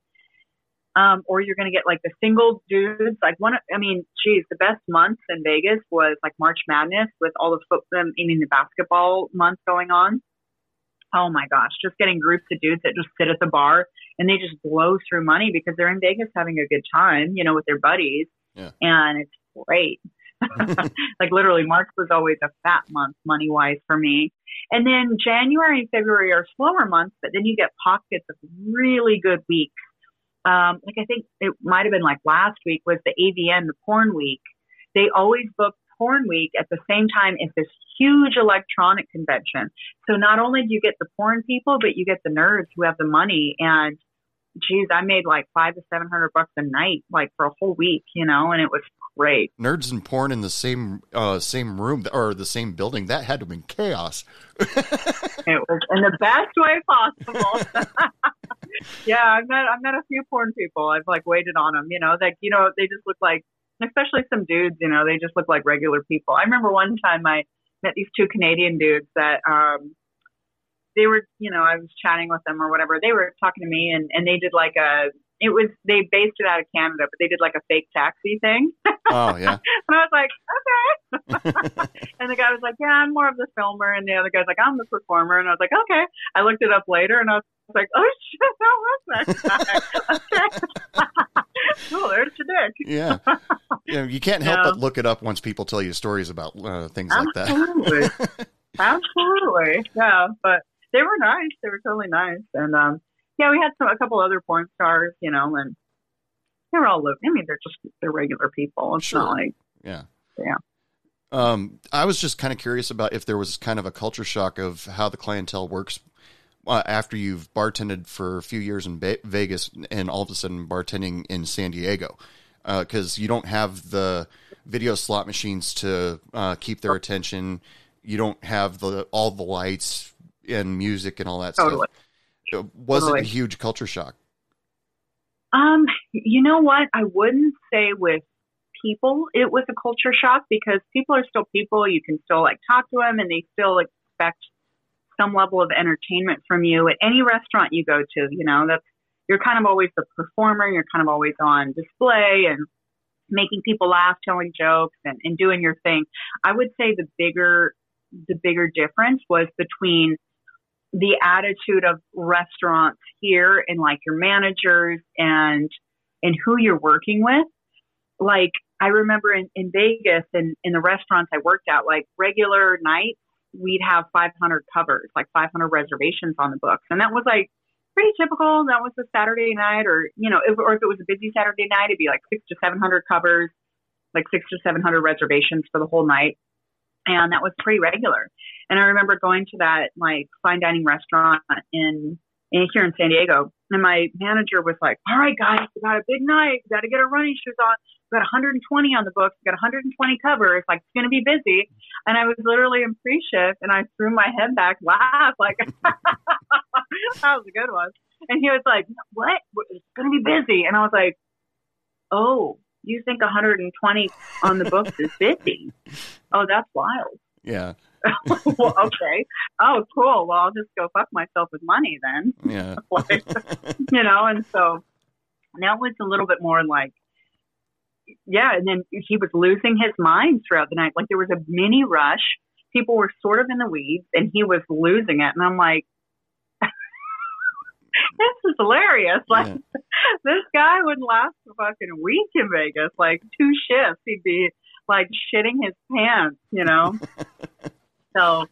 um, or you're going to get like the single dudes. Like one, I mean, geez, the best months in Vegas was like March Madness with all the football, I mean, the basketball month going on. Oh my gosh, just getting groups of dudes that just sit at the bar and they just blow through money because they're in Vegas having a good time, you know, with their buddies. Yeah. And it's great. like literally, March was always a fat month money wise for me. And then January and February are slower months, but then you get pockets of really good weeks. Um, like I think it might have been like last week was the AVN, the porn week. They always book porn week at the same time as this huge electronic convention. So not only do you get the porn people, but you get the nerds who have the money and geez, I made like five to seven hundred bucks a night, like for a whole week, you know, and it was great. Nerds and porn in the same uh, same room or the same building. That had to have been chaos. it was in the best way possible. yeah, I've met I've met a few porn people. I've like waited on them, you know, like you know they just look like, especially some dudes, you know, they just look like regular people. I remember one time I met these two Canadian dudes that um they were, you know, I was chatting with them or whatever. They were talking to me and, and they did like a, it was, they based it out of Canada, but they did like a fake taxi thing. Oh, yeah. and I was like, okay. and the guy was like, yeah, I'm more of the filmer. And the other guy's like, I'm the performer. And I was like, okay. I looked it up later and I was like, oh shit, that was that guy. okay. cool, there's your dick. Yeah. You, know, you can't help but look it up once people tell you stories about uh, things Absolutely. like that. Absolutely. Yeah. But they were nice. They were totally nice. And um, yeah, we had some, a couple other porn stars, you know, and they were all. I mean, they're just they're regular people. It's Sure. not like yeah. yeah. Um, I was just kind of curious about if there was kind of a culture shock of how the clientele works uh, after you've bartended for a few years in Ba- Vegas and all of a sudden bartending in San Diego, because you don't have the video slot machines to uh, keep their attention. You don't have the all the lights and music and all that Totally. stuff. Uh, Was it Totally. a huge culture shock? Um, you know what? I wouldn't say with people it was a culture shock because people are still people. You can still like talk to them and they still expect some level of entertainment from you at any restaurant you go to. You know, that's you're kind of always the performer. You're kind of always on display and making people laugh, telling jokes, and, and doing your thing. I would say the bigger the bigger difference was between the attitude of restaurants here and like your managers and and who you're working with. Like I remember in, in Vegas and in the restaurants I worked at, like regular nights, we'd have 500 covers, like 500 reservations on the books. And that was like pretty typical. That was a Saturday night or, you know, if, or if it was a busy Saturday night, it'd be like six to 700 covers, like six to 700 reservations for the whole night. And that was pretty regular. And I remember going to that like fine dining restaurant in, in here in San Diego. And my manager was like, all right, guys, we got a big night. We got to get our running shoes on. Got 120 on the books. Got 120 covers. Like, it's going to be busy. And I was literally in pre shift and I threw my head back, laughed, like, that was a good one. And he was like, what? It's going to be busy. And I was like, oh, you think 120 on the books is busy? Oh, that's wild. Yeah, well, okay. Oh, cool. Well, I'll just go fuck myself with money then. yeah, Like, you know, and so that was a little bit more like, yeah. And then he was losing his mind throughout the night. Like there was a mini rush. People were sort of in the weeds, and he was losing it. And I'm like, this is hilarious. Like Yeah. this guy would last a fucking week in Vegas, like two shifts. He'd be like shitting his pants, you know. so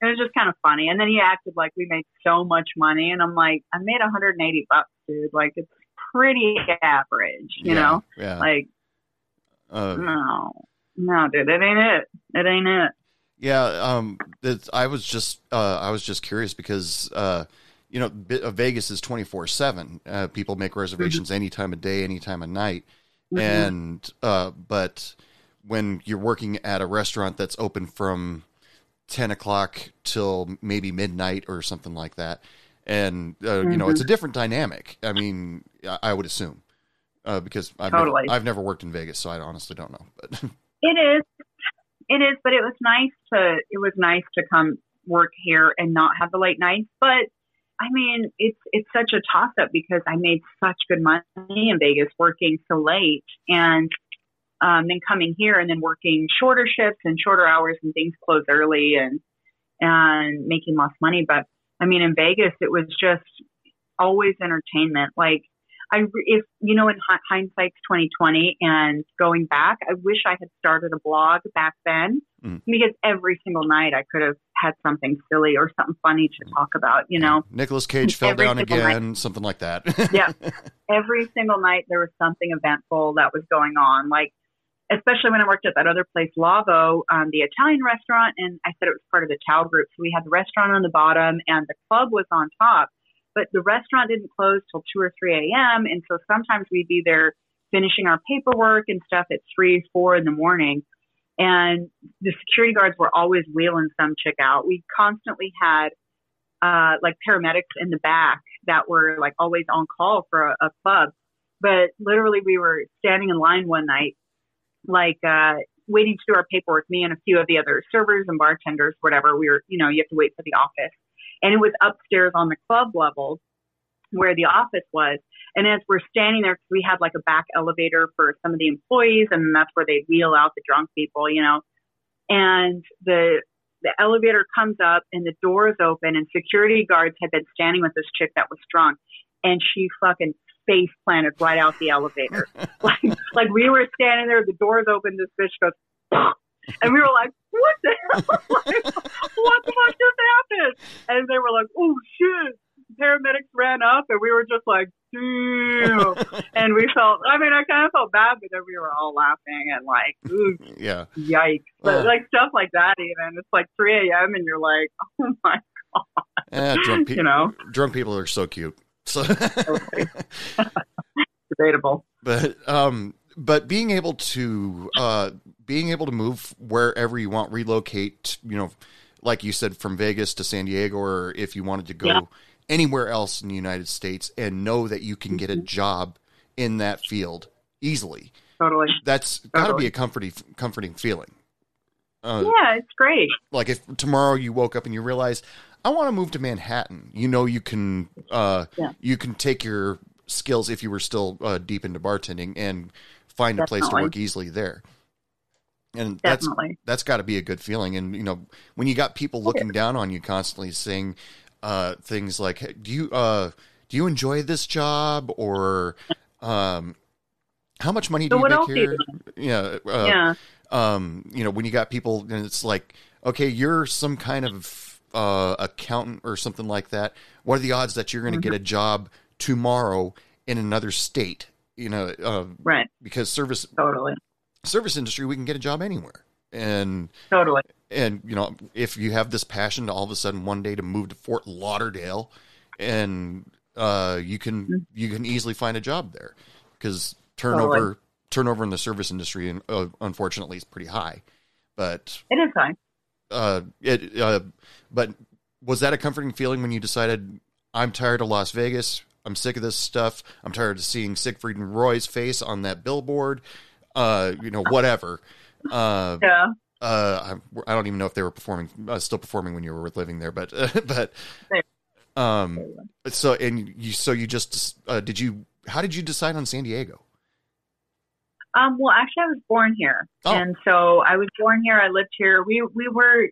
it was just kind of funny. And then he acted like we made so much money, and I'm like, I made 180 bucks, dude. Like it's pretty average, you yeah, know. yeah. Like Uh, no, no, dude, it ain't it. It ain't it. Yeah, um, I was just uh, I was just curious because uh, you know uh, Vegas is twenty four seven. People make reservations any time of day, any time of night, Mhm. and uh, but when you're working at a restaurant that's open from ten o'clock till maybe midnight or something like that, and uh, you know it's Mm-hmm. a different dynamic. I mean, I, I would assume uh, because I've Totally. never, I've never worked in Vegas, so I honestly don't know. But It is. It is, but it was nice to it was nice to come work here and not have the late nights. But I mean, it's it's such a toss up because I made such good money in Vegas working so late and um, then coming here and then working shorter shifts and shorter hours and things close early and and making less money. But I mean, in Vegas, it was just always entertainment. Like I, if you know, in hindsight, twenty twenty, and going back, I wish I had started a blog back then mm. because every single night I could have had something silly or something funny to talk about. You know, Nicolas Cage fell every down again, night. something like that. yeah, every single night there was something eventful that was going on, like. Especially when I worked at that other place, Lavo, um, the Italian restaurant, and I said it was part of the Tao group. So we had the restaurant on the bottom and the club was on top but the restaurant didn't close till 2 or 3 a.m. And so sometimes we'd be there finishing our paperwork and stuff at 3, 4 in the morning. And the security guards were always wheeling some chick out. We constantly had uh, like paramedics in the back that were like always on call for a, a club. But literally, we were standing in line one night, like uh, waiting to do our paperwork. Me and a few of the other servers and bartenders, whatever. We were, you know, you have to wait for the office and it was upstairs on the club level where the office was. And as we're standing there, we had like a back elevator for some of the employees, and that's where they wheel out the drunk people, you know. And the the elevator comes up, and the doors open, and security guards had been standing with this chick that was drunk, and she fucking face planted right out the elevator. like like we were standing there, the doors open, this bitch goes, and we were like, what the hell? like, what the fuck just happened? And they were like, oh shit. Paramedics ran up and we were just like, damn. and we felt, I mean, I kind of felt bad, but then we were all laughing and like, ooh, yeah, yikes. But uh, like stuff like that, even it's like 3 a.m. and you're like, oh my God. Eh, drunk pe- you know, drunk people are so cute. So debatable. But, um, but being able to uh, being able to move wherever you want, relocate, you know, like you said, from Vegas to San Diego, or if you wanted to go yeah. anywhere else in the United States, and know that you can get a mm-hmm. job in that field easily. Totally, that's got to be a comforting comforting feeling. Uh, yeah, it's great. Like if tomorrow you woke up and you realize I want to move to Manhattan, you know you can uh, yeah. you can take your skills if you were still uh, deep into bartending and find Definitely. a place to work easily there. And Definitely. that's that's got to be a good feeling. And you know, when you got people looking down on you constantly saying uh, things like, hey, "Do you uh, do you enjoy this job?" or um, "How much money do so you make here?" Yeah, uh, yeah. Um, you know, when you got people, and it's like, okay, you're some kind of uh, accountant or something like that. What are the odds that you're going to mm-hmm. get a job tomorrow in another state? you know, uh, right? Because service totally service industry, we can get a job anywhere, and totally. And you know, if you have this passion to all of a sudden one day to move to Fort Lauderdale, and uh, you can mm-hmm. you can easily find a job there because turnover totally. turnover in the service industry, uh, unfortunately, is pretty high. But it is high. Uh, it uh, but was that a comforting feeling when you decided I'm tired of Las Vegas? I'm sick of this stuff. I'm tired of seeing Siegfried and Roy's face on that billboard. Uh, you know, whatever. Uh, yeah. Uh, I, I, don't even know if they were performing, uh, still performing when you were living there, but, uh, but, um, so, and you, so you just, uh, did you, how did you decide on San Diego? Um, well, actually, I was born here, oh. and so I was born here. I lived here. We we were,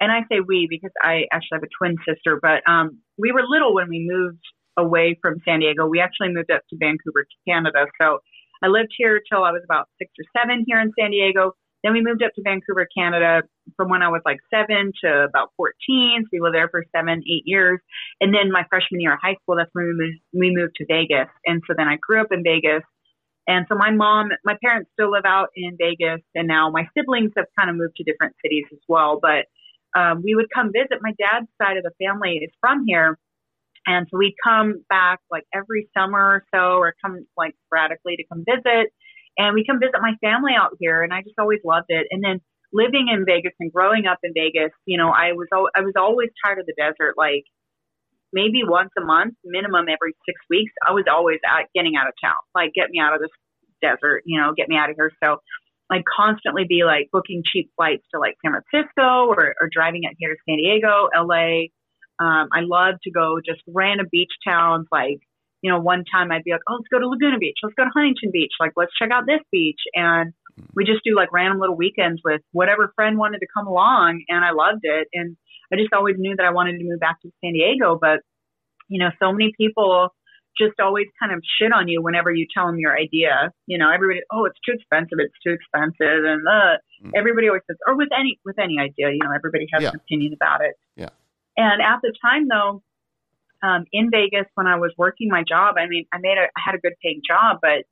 and I say we because I actually have a twin sister, but um, we were little when we moved away from San Diego. We actually moved up to Vancouver, Canada. So I lived here till I was about six or seven here in San Diego. Then we moved up to Vancouver, Canada from when I was like seven to about 14. So we lived there for seven, eight years. And then my freshman year of high school, that's when we moved, we moved to Vegas. And so then I grew up in Vegas. And so my mom, my parents still live out in Vegas. And now my siblings have kind of moved to different cities as well. But um, we would come visit. My dad's side of the family is from here. And so we'd come back like every summer or so, or come like sporadically to come visit. And we come visit my family out here, and I just always loved it. And then living in Vegas and growing up in Vegas, you know, I was al- I was always tired of the desert. Like maybe once a month, minimum every six weeks, I was always out getting out of town. Like get me out of this desert, you know, get me out of here. So I'd constantly be like booking cheap flights to like San Francisco or, or driving out here to San Diego, LA, um, I love to go just random beach towns. Like, you know, one time I'd be like, oh, let's go to Laguna Beach. Let's go to Huntington Beach. Like, let's check out this beach. And we just do like random little weekends with whatever friend wanted to come along. And I loved it. And I just always knew that I wanted to move back to San Diego. But, you know, so many people just always kind of shit on you whenever you tell them your idea. You know, everybody, oh, it's too expensive, it's too expensive, and uh, Mm. everybody always says, or with any with any idea, you know, everybody has Yeah. an opinion about it. Yeah. And at the time, though, um, in Vegas when I was working my job, I mean, I made a I had a good paying job, but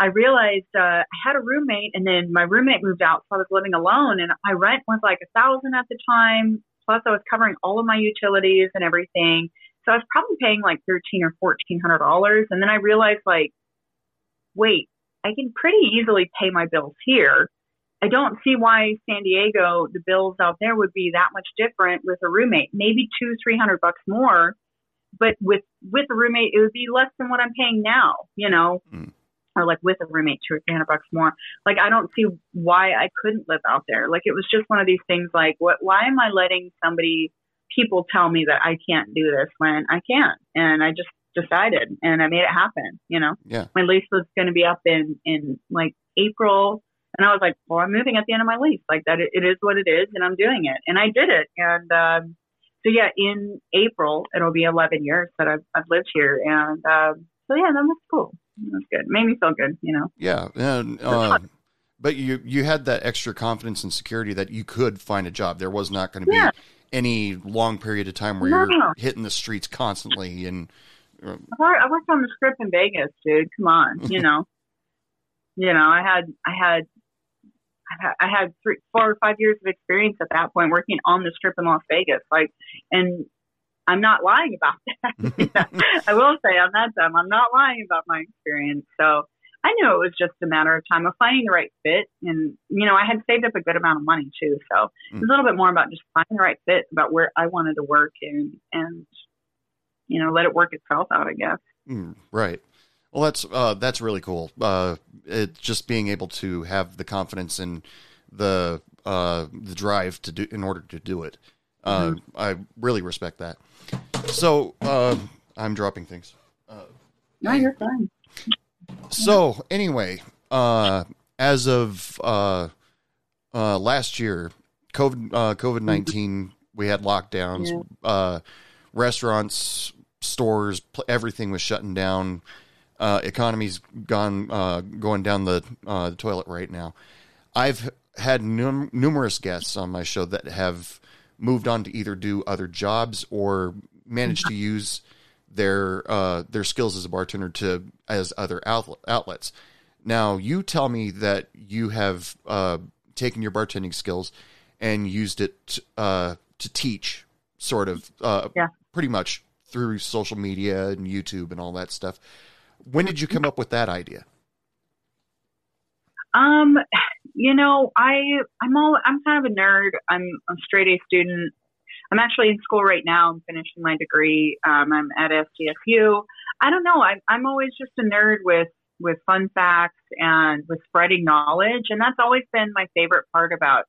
I realized uh, I had a roommate, and then my roommate moved out, so I was living alone, and my rent was like a thousand at the time. Plus, I was covering all of my utilities and everything, so I was probably paying like thirteen or fourteen hundred dollars. And then I realized, like, wait, I can pretty easily pay my bills here. I don't see why San Diego, the bills out there would be that much different with a roommate. Maybe two, three hundred bucks more, but with with a roommate, it would be less than what I'm paying now. You know, Mm. or like with a roommate, two or three hundred bucks more. Like I don't see why I couldn't live out there. Like it was just one of these things. Like what? Why am I letting somebody, people tell me that I can't do this when I can? And I just decided, and I made it happen. You know Yeah. my lease was going to be up in in like April, and I was like, well, I'm moving at the end of my lease. Like that, it, is what it is, and I'm doing it, and I did it. And um, so yeah, in April it'll be 11 years that I've I've lived here, and um, so yeah, that was cool. That was good. Made me feel good, you know. Yeah. And, uh, but you you had that extra confidence and security that you could find a job. There was not going to be Yeah. any long period of time where No. you're hitting the streets constantly and uh, I I worked on the strip in Vegas, dude. Come on, you know. you know, I had I had I had- I had three, four or five years of experience at that point working on the strip in Las Vegas. Like, and I'm not lying about that. I will say on that time, I'm not lying about my experience. So I knew it was just a matter of time of finding the right fit. And, you know, I had saved up a good amount of money too. So it was a little bit more about just finding the right fit about where I wanted to work and, and, you know, let it work itself out, I guess. Mm, right. Well, that's uh, that's really cool. Uh, it just being able to have the confidence and the uh, the drive to do in order to do it. Uh, I really respect that. So uh, I'm dropping things. No, you're fine. So anyway, uh, as of uh, uh, last year, COVID uh, COVID nineteen, we had lockdowns. Uh, restaurants, stores, pl- everything was shutting down. Uh, economy's gone uh, going down the uh, the toilet right now. I've had num- numerous guests on my show that have moved on to either do other jobs or managed to use their uh, their skills as a bartender to as other outlet, outlets. Now, you tell me that you have uh, taken your bartending skills and used it uh, to teach, sort of, uh, Yeah. pretty much through social media and YouTube and all that stuff. When did you come up with that idea? Um, you know, I I'm all I'm kind of a nerd. I'm a straight A student. I'm actually in school right now. I'm finishing my degree. Um, I'm at SDSU. I don't know. I'm I'm always just a nerd with with fun facts and with spreading knowledge, and that's always been my favorite part about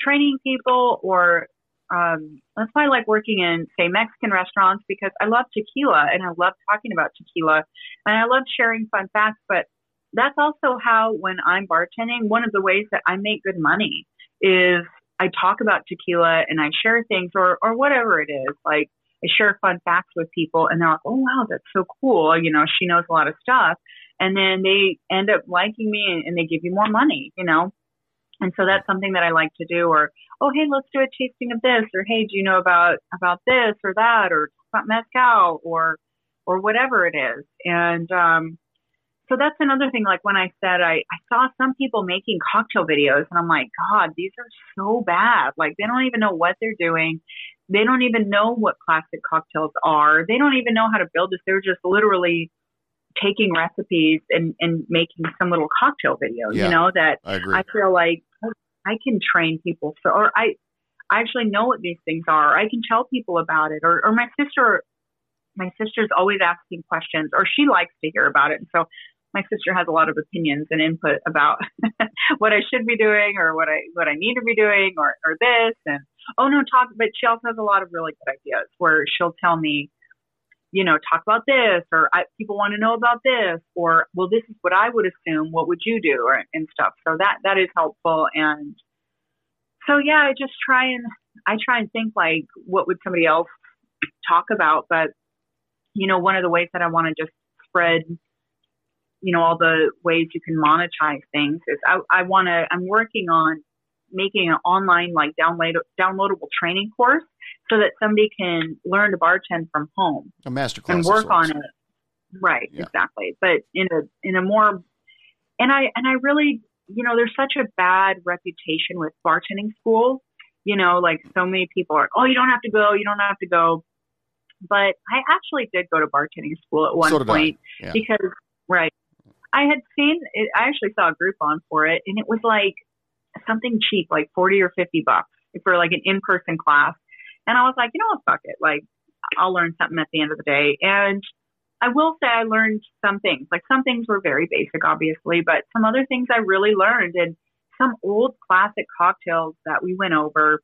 training people. Or um, that's why I like working in say Mexican restaurants because I love tequila and I love talking about tequila and I love sharing fun facts, but that's also how when I'm bartending, one of the ways that I make good money is I talk about tequila and I share things or or whatever it is. Like I share fun facts with people and they're like, Oh wow, that's so cool. You know, she knows a lot of stuff. And then they end up liking me and, and they give you more money, you know? And so that's something that I like to do or, oh hey, let's do a tasting of this or hey, do you know about about this or that or about mezcal or or whatever it is. And um so that's another thing. Like when I said I, I saw some people making cocktail videos, and I'm like, God, these are so bad. Like they don't even know what they're doing. They don't even know what classic cocktails are. They don't even know how to build this. They're just literally taking recipes and, and making some little cocktail videos, Yeah. you know, that I agree. I feel like I can train people. So, or I, I actually know what these things are. I can tell people about it. Or, or my sister, my sister's always asking questions, or she likes to hear about it. And so, my sister has a lot of opinions and input about what I should be doing, or what I what I need to be doing, or or this. And oh no, talk. But she also has a lot of really good ideas where she'll tell me, you know, talk about this, or I, people want to know about this, or well, this is what I would assume. What would you do, or and stuff. So that that is helpful. And so yeah, I just try and I try and think like, what would somebody else talk about? But you know, one of the ways that I want to just spread, you know, all the ways you can monetize things. Is I, I want to. I'm working on making an online like download downloadable training course so that somebody can learn to bartend from home A master class and work on it. Right, Yeah. exactly. But in a in a more and I and I really you know there's such a bad reputation with bartending schools. You know, like so many people are, oh, you don't have to go, you don't have to go. But I actually did go to bartending school at one So point Yeah. because right, I had seen it. I actually saw a Groupon for it, and it was like something cheap, like forty or fifty bucks for like an in-person class. And I was like, you know what, fuck it. Like, I'll learn something at the end of the day. And I will say I learned some things. Like some things were very basic, obviously, but some other things I really learned and some old classic cocktails that we went over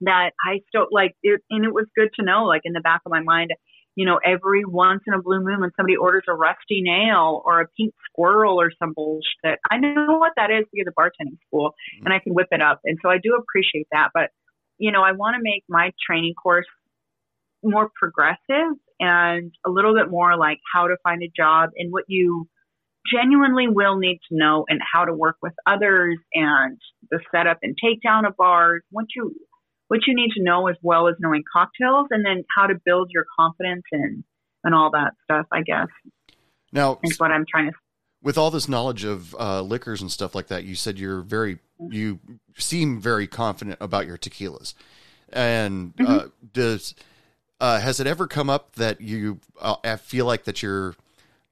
that I still like it, and it was good to know, like in the back of my mind, you know, every once in a blue moon when somebody orders a rusty nail or a pink squirrel or some bullshit, I know what that is because of bartending school mm-hmm. and I can whip it up. And so I do appreciate that. But, you know, I want to make my training course more progressive and a little bit more like how to find a job and what you genuinely will need to know and how to work with others and the setup and takedown of bars. Once you what you need to know as well as knowing cocktails and then how to build your confidence and and all that stuff, I guess, Now, is what I'm trying to with all this knowledge of uh, liquors and stuff like that, you said you're very, you seem very confident about your tequilas. And Mm-hmm. uh, does uh, has it ever come up that you uh, I feel like that you're?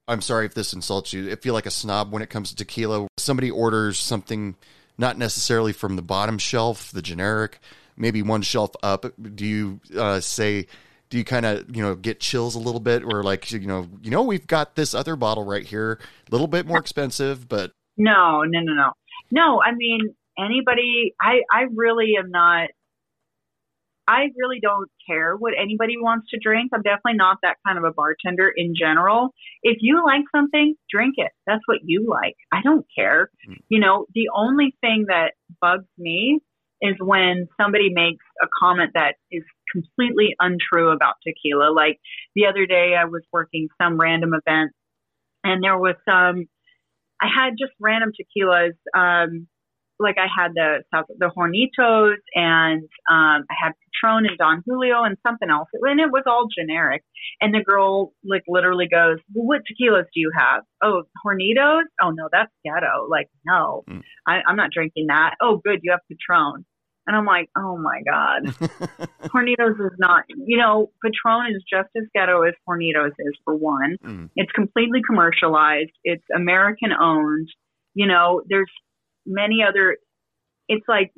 I'm sorry if this insults you. I feel like a snob when it comes to tequila. Somebody orders something not necessarily from the bottom shelf, the generic, maybe one shelf up. Do you uh, say? Do you kind of you know get chills a little bit, or like you know you know we've got this other bottle right here, a little bit more expensive, but No, no, no, no. No, I mean anybody I I really am not I really don't care what anybody wants to drink. I'm definitely not that kind of a bartender in general. If you like something, drink it. That's what you like. I don't care. Mm. You know, the only thing that bugs me is when somebody makes a comment that is completely untrue about tequila. Like the other day I was working some random event and there was some I had just random tequilas. Um, like I had the the Hornitos and um, I had Patron and Don Julio and something else, and it was all generic. And the girl like literally goes, well, "What tequilas do you have? Oh, Hornitos? Oh no, that's ghetto. Like no, Mm. I, I'm not drinking that. Oh, good, you have Patron." And I'm like, "Oh my god, Hornitos is not. You know, Patron is just as ghetto as Hornitos is for one." mm, It's completely commercialized. It's American owned. You know, there's many other. It's like.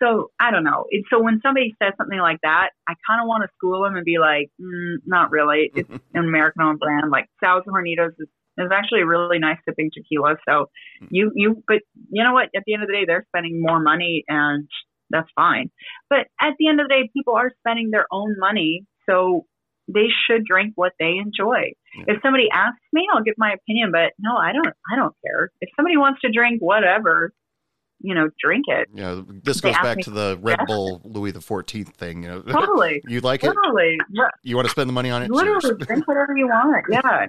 So I don't know. It's, so when somebody says something like that, I kind of want to school them and be like, mm, not really. It's an American owned brand. Like Sauza Hornitos is, is actually really nice sipping tequila. So you you, but you know what? At the end of the day, they're spending more money, and that's fine. But at the end of the day, people are spending their own money, so they should drink what they enjoy. If somebody asks me, I'll give my opinion, but no, I don't I don't care. If somebody wants to drink whatever, you know, drink it. yeah, this They goes back to the Red. Bull Louis the Fourteenth thing. You know, Totally. you like it, Totally. Yeah, you want to spend the money on it. Literally Cheers. drink whatever you want. Yeah.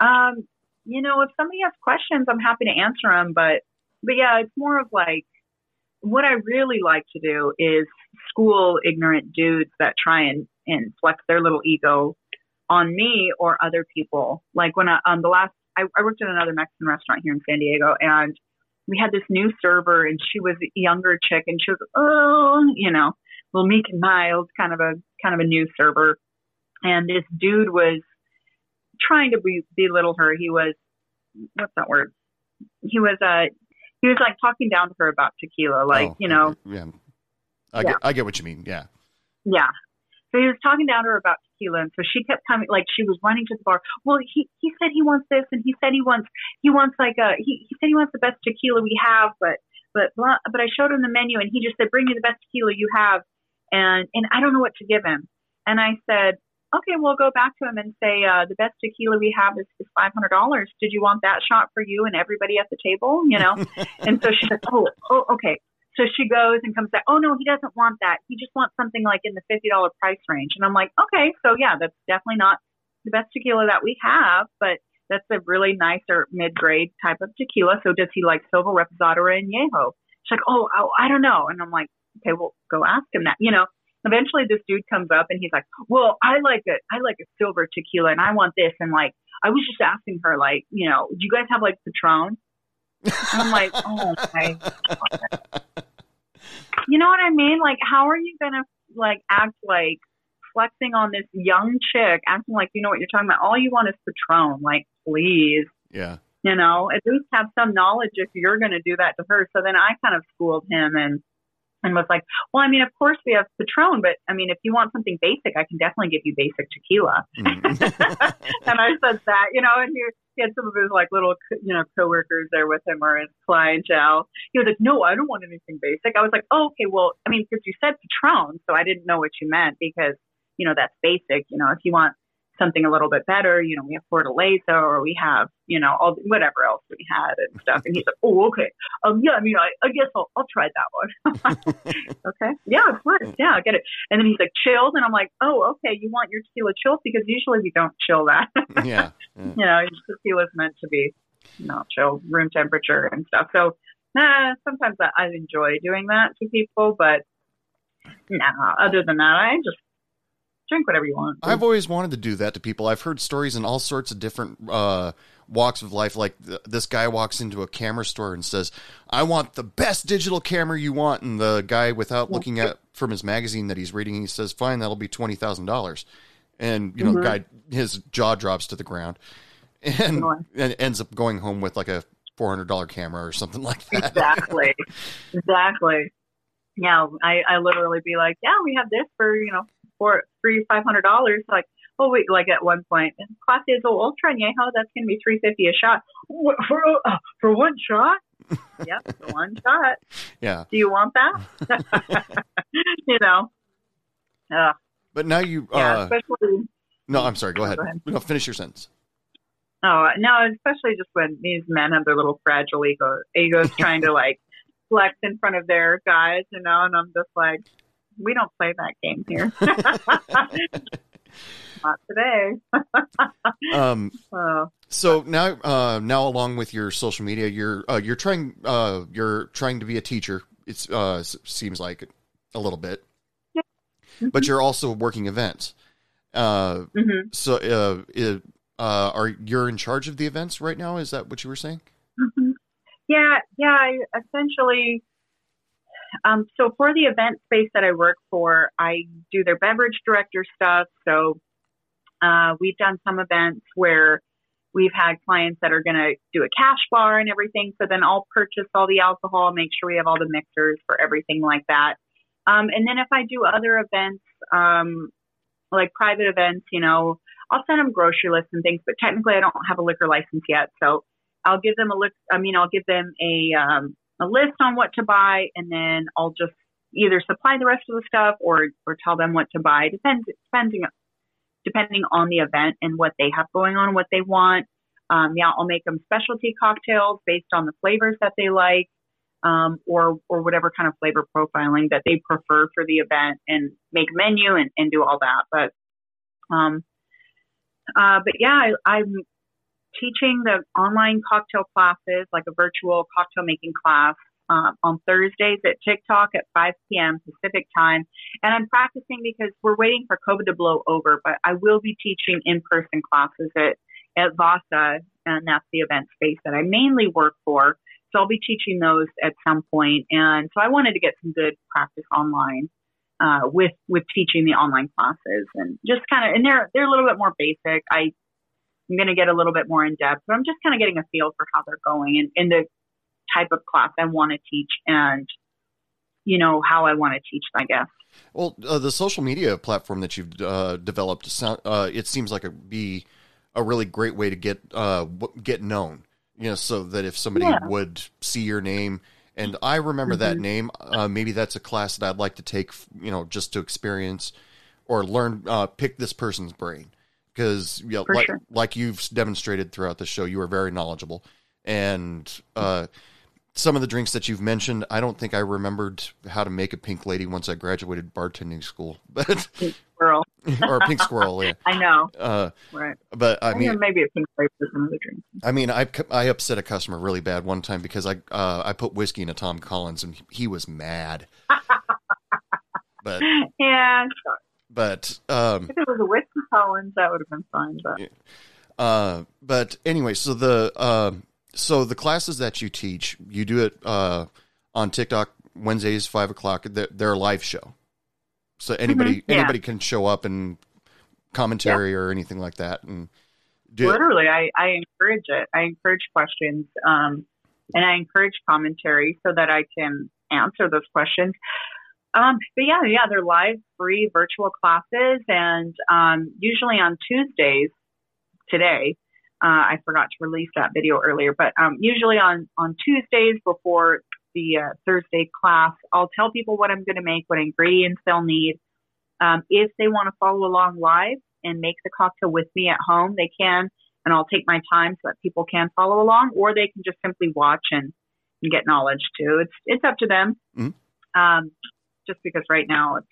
Um, you know, if somebody has questions, I'm happy to answer them, but but yeah, it's more of like what I really like to do is school ignorant dudes that try and, and flex their little ego on me or other people. Like when I, um, the last, I, I worked at another Mexican restaurant here in San Diego and we had this new server and she was a younger chick and she was, oh, you know, little meek and mild, kind of a, kind of a new server. And this dude was trying to be, belittle her. He was, what's that word? He was, uh, he was like talking down to her about tequila, like, Oh, you know, yeah, I Yeah. get, I get what you mean. Yeah, yeah. So he was talking down to her about tequila, and so she kept coming, like she was running to the bar. Well, he he said he wants this, and he said he wants he wants like a he he said he wants the best tequila we have, but but blah, but I showed him the menu, and he just said, "Bring me the best tequila you have," and and I don't know what to give him. And I said, "Okay, we'll go back to him and say uh, the best tequila we have is, is five hundred dollars. Did you want that shot for you and everybody at the table? You know?" and so she said, "Oh, oh, okay." So she goes and comes back. Oh no, he doesn't want that. He just wants something like in the fifty dollar price range. And I'm like, okay, so yeah, that's definitely not the best tequila that we have, but that's a really nice or mid grade type of tequila. So does he like silver reposado or añejo? She's like, oh, oh, I don't know. And I'm like, okay, well, go ask him that. You know, eventually this dude comes up and he's like, well, I like it. I like a silver tequila and I want this. And like, I was just asking her, like, you know, do you guys have like Patron? And I'm like, oh my God. You know what I mean? Like, how are you gonna like act like flexing on this young chick, acting like you know what you're talking about? All you want is Patron. Like, please, Yeah. you know, at least have some knowledge if you're gonna do that to her. So then I kind of schooled him and and was like, well, I mean, of course we have Patron, but I mean, if you want something basic, I can definitely give you basic tequila. Mm. and I said that, you know, and he, he had some of his like little, you know, coworkers there with him or his clientele. He was like, no, I don't want anything basic. I was like, oh, okay, well, I mean, because you said Patron, so I didn't know what you meant because, you know, that's basic. You know, if you want something a little bit better, you know, we have Fortaleza or we have, you know, all whatever else we had and stuff. And he's like, oh, okay, um, yeah, I mean, I, I guess I'll, I'll try that one. okay, yeah, of course, yeah, I get it. And then he's like, chilled, and I'm like, oh, okay, you want your tequila chilled because usually we don't chill that. yeah. yeah. you know, tequila's meant to be, you know, chill, room temperature and stuff. So, nah, sometimes I, I enjoy doing that to people, but nah, other than that, I just drink whatever you want. I've always wanted to do that to people. I've heard stories in all sorts of different uh, walks of life. Like th- this guy walks into a camera store and says, "I want the best digital camera you want," and the guy, without looking at from his magazine that he's reading, he says, "Fine, that'll be twenty thousand dollars." And you know, Mhm. guy, his jaw drops to the ground, and, Sure. and ends up going home with like a four hundred dollar camera or something like that. exactly, exactly. Yeah, I, I literally be like, yeah, we have this for you know for three five hundred dollars. Like, oh wait, like at one point, class is oh ultra añejo, that's gonna be three fifty a shot What, for uh, for one shot. yep, one shot. yeah, Do you want that? you know. Uh, but now you. yeah, Uh, especially no, I'm sorry. Go ahead. Go ahead. No, finish your sentence. Oh no, especially just when these men have their little fragile ego, egos trying to like flex in front of their guys, you know, and I'm just like, we don't play that game here. Not today. Um, So So now, uh, now along with your social media, you're uh, you're trying uh, you're trying to be a teacher. It uh, seems like a little bit, but you're also working events. Uh, mhm. so, uh, i- uh, are you're in charge of the events right now? Is that what you were saying? Mhm. Yeah, yeah. I essentially, um, so for the event space that I work for, I do their beverage director stuff. So uh, we've done some events where we've had clients that are going to do a cash bar and everything. So then I'll purchase all the alcohol, make sure we have all the mixers for everything like that. Um, and then if I do other events, um, like private events, you know, I'll send them grocery lists and things. But technically, I don't have a liquor license yet, so I'll give them a list. I mean, I'll give them a um, a list on what to buy, and then I'll just either supply the rest of the stuff or or tell them what to buy, depends depending depending on the event and what they have going on, what they want. Um, yeah, I'll make them specialty cocktails based on the flavors that they like, um, or or whatever kind of flavor profiling that they prefer for the event, and make menu and, and do all that. But um, uh, but yeah, I, I'm teaching the online cocktail classes, like a virtual cocktail making class, uh, on Thursdays at TikTok at 5 p.m. Pacific time. And I'm practicing because we're waiting for COVID to blow over, but I will be teaching in person classes at, at Vasa, and that's the event space that I mainly work for. So I'll be teaching those at some point. And so I wanted to get some good practice online. Uh, with with teaching the online classes and just kind of and they're they're a little bit more basic. I I'm going to get a little bit more in depth, but I'm just kind of getting a feel for how they're going and, and the type of class I want to teach and, you know, how I want to teach, I guess. Well, uh, the social media platform that you've uh, developed, uh, it seems like it'd be a really great way to get uh, get known. You know, so that if somebody Yeah. would see your name, and I remember that Mhm. name, uh, maybe that's a class that I'd like to take. You know, just to experience or learn, uh, pick this person's brain because you know, like, sure. like you've demonstrated throughout the show, you are very knowledgeable, and uh, some of the drinks that you've mentioned, I don't think I remembered how to make a pink lady once I graduated bartending school, but pink Squirrel. or pink squirrel. Yeah. I know. Uh, Right. but I I mean, maybe a pink grape is another drink. I mean, I I upset a customer really bad one time because I uh, I put whiskey in a Tom Collins and he was mad. but Yeah. sure. But um, If it was a whiskey Collins, that would have been fine. But Yeah. uh, but anyway, so the uh, so the classes that you teach, you do it uh, on TikTok Wednesdays five o'clock. They're, they're a live show, so anybody yeah. anybody can show up and commentary or anything like that and do literally, I, I encourage it. I encourage questions, um, and I encourage commentary so that I can answer those questions. Um, but yeah, yeah, they're live, free virtual classes, and um, usually on Tuesdays. Today, uh, I forgot to release that video earlier, but um, usually on on Tuesdays before the uh, Thursday class, I'll tell people what I'm going to make, what ingredients they'll need. Um, if they want to follow along live and make the cocktail with me at home, they can, and I'll take my time so that people can follow along, or they can just simply watch and, and get knowledge too. It's it's up to them. Mhm. Um, just because right now it's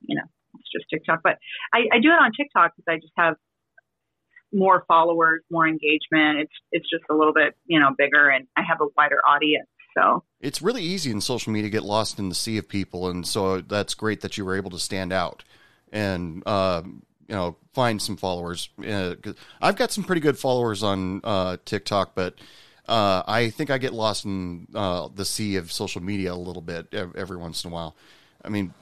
you know it's just TikTok, but I, I do it on TikTok because I just have more followers, more engagement. It's it's just a little bit you know bigger, and I have a wider audience. So It's really easy in social media to get lost in the sea of people, and so that's great that you were able to stand out and uh, you know find some followers. Uh, I've got some pretty good followers on uh, TikTok, but uh, I think I get lost in uh, the sea of social media a little bit every once in a while. I mean,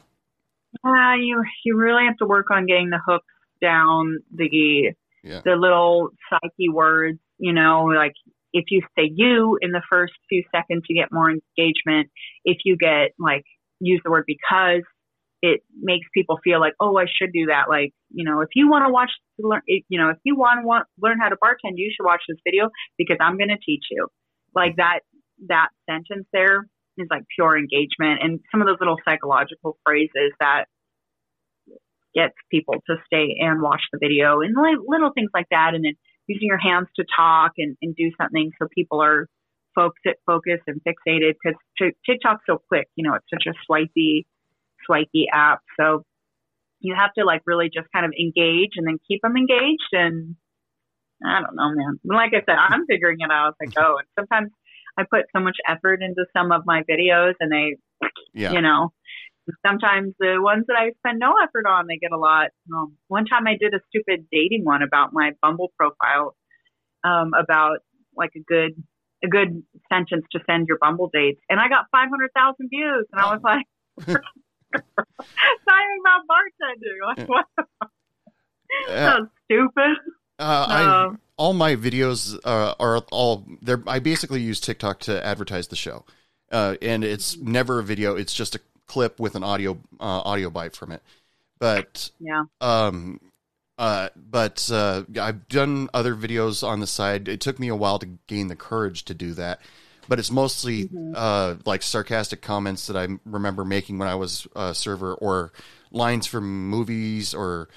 yeah, you you really have to work on getting the hooks down, the Yeah. the little psyche words. You know, like if you say you in the first few seconds, you get more engagement. If you get like use the word because, it makes people feel like, oh, I should do that. Like, you know, if you want to watch, learn, you know, if you want to learn how to bartend, you should watch this video because I'm going to teach you. Like that, that sentence there is like pure engagement and some of those little psychological phrases that gets people to stay and watch the video and li- little things like that. And then using your hands to talk and, and do something so people are focused, focused and fixated because TikTok's so quick. You know, it's such a swipey, swipey app. So you have to like really just kind of engage and then keep them engaged. And I don't know, man. Like I said, I'm figuring it out as I go. And sometimes I put so much effort into some of my videos and they, yeah, you know, sometimes the ones that I spend no effort on, they get a lot. Um, one time I did a stupid dating one about my Bumble profile, um, about like a good, a good sentence to send your Bumble dates. And I got 500,000 views. And I was like, talking about bartending. Like, what? So stupid. Uh, I Um, all my videos uh, are all they're. I basically use TikTok to advertise the show, uh, and it's never a video. It's just a clip with an audio uh, audio bite from it. But Yeah. um, uh, but uh, I've done other videos on the side. It took me a while to gain the courage to do that, but it's mostly Mhm. uh, like sarcastic comments that I remember making when I was a server, or lines from movies, or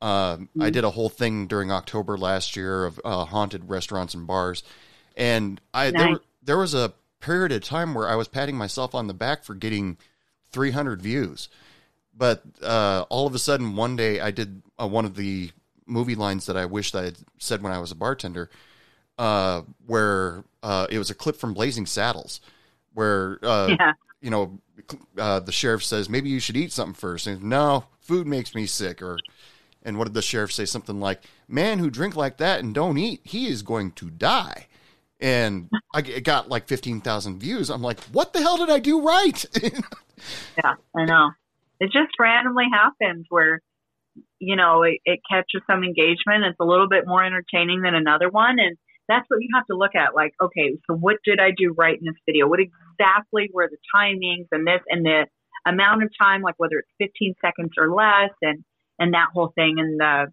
uh, I did a whole thing during October last year of uh, haunted restaurants and bars, and I there, Nice. there was a period of time where I was patting myself on the back for getting 300 views but uh, all of a sudden one day I did uh, one of the movie lines that I wished I had said when I was a bartender, uh, where uh, it was a clip from Blazing Saddles, where uh, Yeah. you know uh, the sheriff says maybe you should eat something first, and no, food makes me sick, or and what did the sheriff say? Something like, "Man who drink like that and don't eat, he is going to die." And I it got like fifteen thousand views. I'm like, what the hell did I do right? Yeah, I know. It just randomly happens where, you know, it, it catches some engagement. It's a little bit more entertaining than another one. And that's what you have to look at. Like, okay, so what did I do right in this video? What exactly were the timings and this and the amount of time, like whether it's 15 seconds or less and, and that whole thing and the,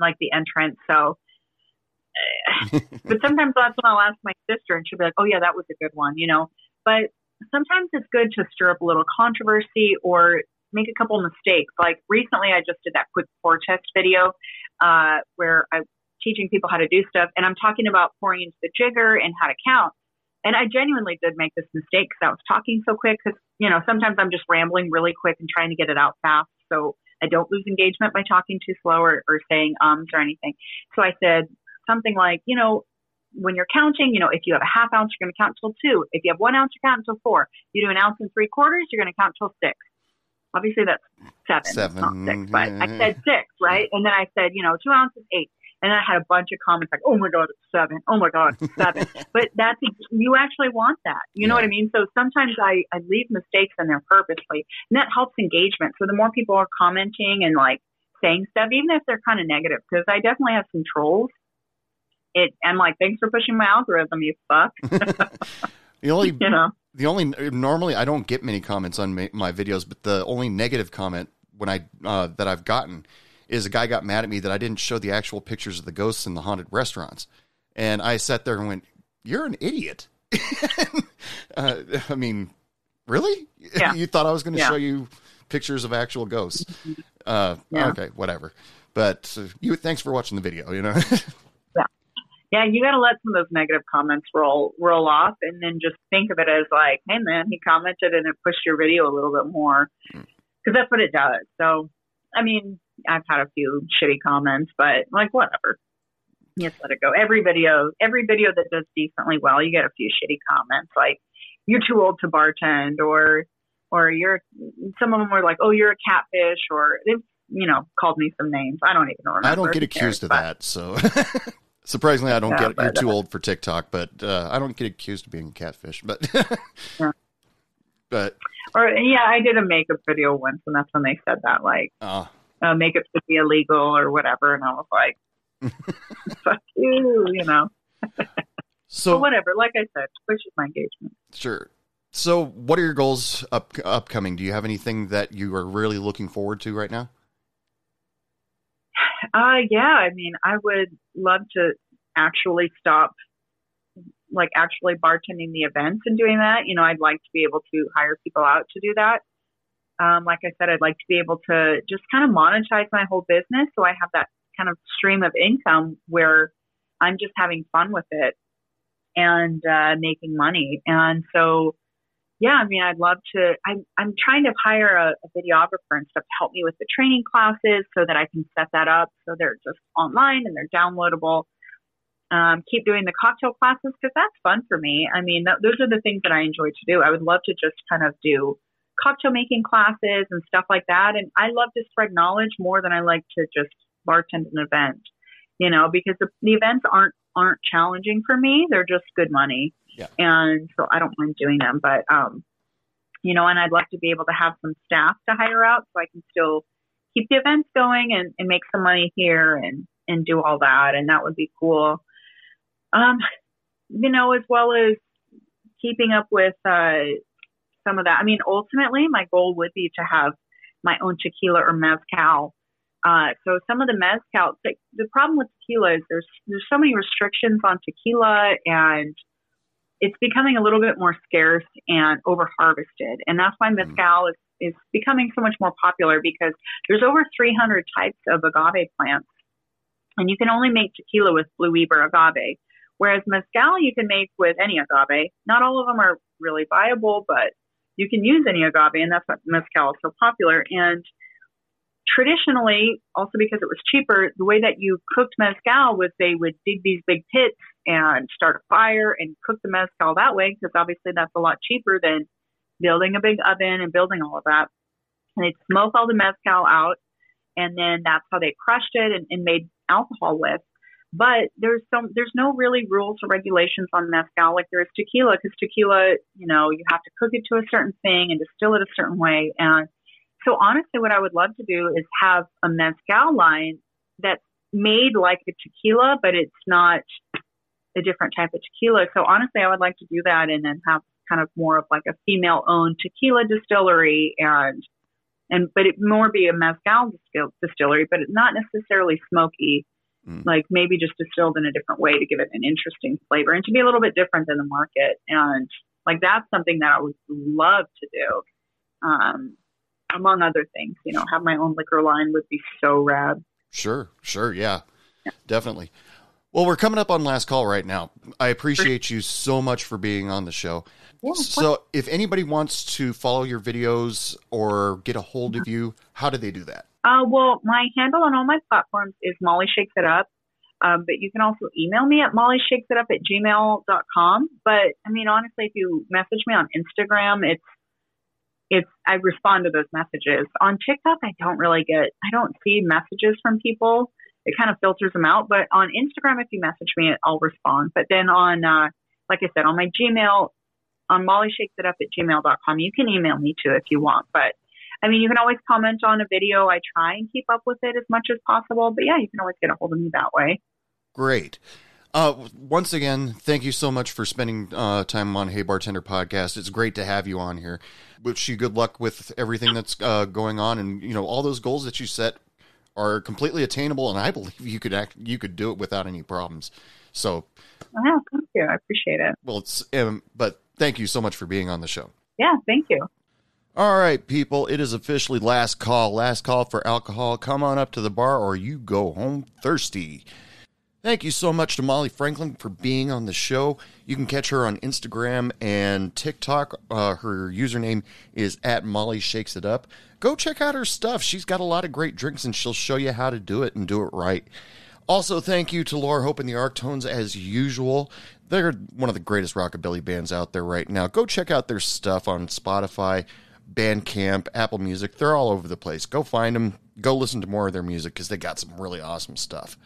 like the entrance. So, but sometimes that's when I'll ask my sister and she'll be like, oh yeah, that was a good one, you know, but sometimes it's good to stir up a little controversy or make a couple mistakes. Like recently, I just did that quick pour test video uh, where I'm teaching people how to do stuff, and I'm talking about pouring into the jigger and how to count. and I genuinely did make this mistake because I was talking so quick. Because you know, sometimes I'm just rambling really quick and trying to get it out fast, so I don't lose engagement by talking too slow or, or saying ums or anything. So I said something like, you know, when you're counting, you know, if you have a half ounce, you're going to count till two. If you have one ounce, you count until four. You do an ounce and three quarters, you're going to count till six. Obviously, that's seven, Seven, not six, but I said six, right? And then I said, you know, two ounces, eight. And I had a bunch of comments like, oh my God, it's seven. Oh my God, it's seven. but that's, you actually want that. You know what I mean? So sometimes I, I leave mistakes in there purposely, and that helps engagement. So the more people are commenting and like saying stuff, even if they're kind of negative, because I definitely have some trolls. It, I'm like, thanks for pushing my algorithm, you fuck. The only you know? the only normally I don't get many comments on ma- my videos, but the only negative comment when I uh, that I've gotten is a guy got mad at me that I didn't show the actual pictures of the ghosts in the haunted restaurants, and I sat there and went, "You're an idiot." uh, I mean, really? Yeah. you thought I was going to Yeah. show you pictures of actual ghosts? Uh, Yeah. Okay, whatever. But uh, you, thanks for watching the video. You know, Yeah, you got to let some of those negative comments roll roll off, and then just think of it as like, hey man, he commented and it pushed your video a little bit more, because that's what it does. So, I mean, I've had a few shitty comments, but like whatever, just let it go. Every video, every video that does decently well, you get a few shitty comments like, you're too old to bartend, or or you're. Some of them were like, oh, you're a catfish, or they've you know called me some names. I don't even remember. I don't get Who cares? accused of But- that. So surprisingly, I don't Yeah, get. You're too uh, old for TikTok, but uh, I don't get accused of being a catfish. But Yeah. but Or yeah, I did a makeup video once, and that's when they said that like uh, uh, makeup should be illegal or whatever, and I was like, "Fuck you," you know. so But whatever. Like I said, pushes my engagement. sure. So what are your goals up upcoming? Do you have anything that you are really looking forward to right now? Uh, yeah. I mean, I would love to actually stop, like actually bartending the events and doing that. You know, I'd like to be able to hire people out to do that. Um, like I said, I'd like to be able to just kind of monetize my whole business so I have that kind of stream of income where I'm just having fun with it and uh, making money. And so, yeah, I mean, I'd love to. I'm I'm trying to hire a, a videographer and stuff to help me with the training classes so that I can set that up so they're just online and they're downloadable. Um, keep doing the cocktail classes because that's fun for me. I mean, th- those are the things that I enjoy to do. I would love to just kind of do cocktail making classes and stuff like that. And I love to spread knowledge more than I like to just bartend an event, you know, because the, the events aren't aren't challenging for me. They're just good money. Yeah. And so I don't mind doing them, but um, you know, and I'd love to be able to have some staff to hire out so I can still keep the events going and, and make some money here and and do all that, and that would be cool. Um, you know, as well as keeping up with uh, some of that. I mean, ultimately, my goal would be to have my own tequila or mezcal. Uh, so some of the mezcal, the, the problem with tequila is there's there's so many restrictions on tequila, and it's becoming a little bit more scarce and over harvested, and that's why mezcal is is becoming so much more popular because there's over 300 types of agave plants, and you can only make tequila with Blue Weber agave. Whereas mezcal you can make with any agave. Not all of them are really viable, but you can use any agave, and that's why mezcal is so popular. And traditionally, also because it was cheaper, the way that you cooked mezcal was they would dig these big pits and start a fire and cook the mezcal that way, because obviously that's a lot cheaper than building a big oven and building all of that. And they'd smoke all the mezcal out, and then that's how they crushed it and, and made alcohol with. But there's some, there's no really rules or regulations on mezcal like there is tequila, because tequila, you know, you have to cook it to a certain thing and distill it a certain way. And so honestly, what I would love to do is have a mezcal line that's made like a tequila, but it's not a different type of tequila. So honestly, I would like to do that and then have kind of more of like a female owned tequila distillery and and but it more be a mezcal distill, distillery, but it's not necessarily smoky. Mm. Like maybe just distilled in a different way to give it an interesting flavor and to be a little bit different than the market. And like that's something that I would love to do. Um, among other things, you know, have my own liquor line would be so rad. Sure, sure, yeah, definitely. Well, we're coming up on last call right now. I appreciate you so much for being on the show. Yeah, So, if anybody wants to follow your videos or get a hold of you, how do they do that? Uh, well, my handle on all my platforms is Molly Shakes It Up. Um, but you can also email me at mollyshakesitup at gmail.com. But I mean, honestly, if you message me on Instagram, it's, it's, I respond to those messages. On TikTok, I don't really get, I don't see messages from people. It kind of filters them out. But on Instagram, if you message me, I'll respond. But then on, uh, like I said, on my Gmail, on mollyshakesitup at gmail.com, you can email me too if you want. But I mean, you can always comment on a video. I try and keep up with it as much as possible. But yeah, you can always get a hold of me that way. Great. Uh, once again, thank you so much for spending uh, time on Hey Bartender podcast. It's great to have you on here. Wish you good luck with everything that's uh, going on, and you know all those goals that you set are completely attainable, and I believe you could act, you could do it without any problems. So, Yeah, thank you. I appreciate it. well, it's um, but thank you so much for being on the show. Yeah, thank you. All right, people, it is officially last call. Last call for alcohol. Come on up to the bar or you go home thirsty. Thank you so much to Molly Franklin for being on the show. You can catch her on Instagram and TikTok. Uh, her username is at Molly Shakes It Up. Go check out her stuff. She's got a lot of great drinks and she'll show you how to do it and do it right. Also, thank you to Laura Hope and the Arctones as usual. They're one of the greatest rockabilly bands out there right now. Go check out their stuff on Spotify, Bandcamp, Apple Music. They're all over the place. Go find them. Go listen to more of their music because they got some really awesome stuff.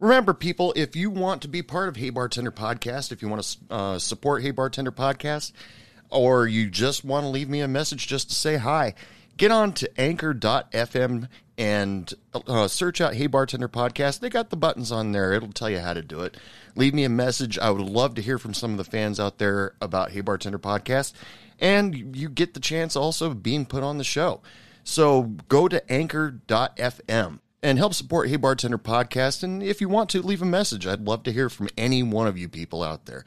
Remember, people, if you want to be part of Hey Bartender Podcast, if you want to uh, support Hey Bartender Podcast, or you just want to leave me a message just to say hi, get on to anchor.fm and uh, search out Hey Bartender Podcast. They got the buttons on there, it'll tell you how to do it. Leave me a message. I would love to hear from some of the fans out there about Hey Bartender Podcast. And you get the chance also of being put on the show. So go to anchor.fm and help support Hey Bartender Podcast. And if you want to, leave a message. I'd love to hear from any one of you people out there.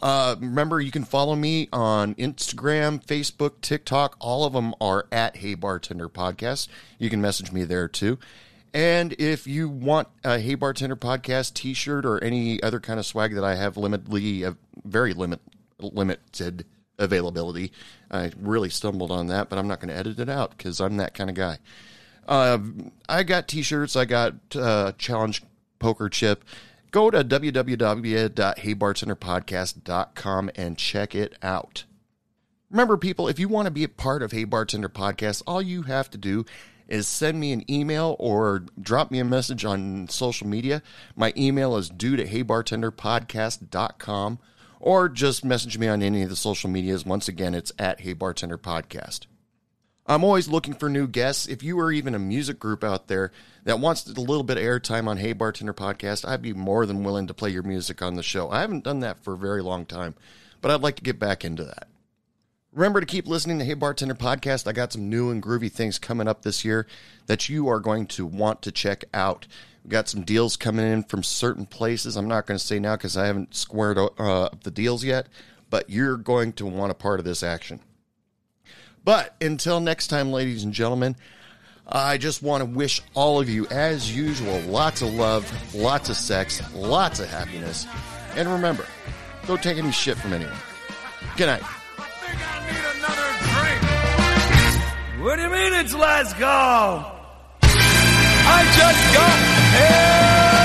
Uh, remember, you can follow me on Instagram, Facebook, TikTok. All of them are at Hey Bartender Podcast. You can message me there too. And if you want a Hey Bartender Podcast t shirt or any other kind of swag that I have limitedly, uh, very limit, limited availability, I really stumbled on that, but I'm not going to edit it out because I'm that kind of guy. Uh, I got t-shirts. I got uh, challenge poker chip. Go to www.heybartenderpodcast.com and check it out. Remember, people, if you want to be a part of Hey Bartender Podcast, all you have to do is send me an email or drop me a message on social media. My email is dude at heybartenderpodcast.com or just message me on any of the social medias. Once again, it's at Hey Bartender Podcast. I'm always looking for new guests. If you are even a music group out there that wants a little bit of airtime on Hey Bartender Podcast, I'd be more than willing to play your music on the show. I haven't done that for a very long time, but I'd like to get back into that. Remember to keep listening to Hey Bartender Podcast. I got some new and groovy things coming up this year that you are going to want to check out. We got some deals coming in from certain places. I'm not going to say now because I haven't squared uh, up the deals yet, but you're going to want a part of this action. But until next time, ladies and gentlemen, I just want to wish all of you, as usual, lots of love, lots of sex, lots of happiness. And remember, don't take any shit from anyone. Good night. What do you mean it's last call? I just got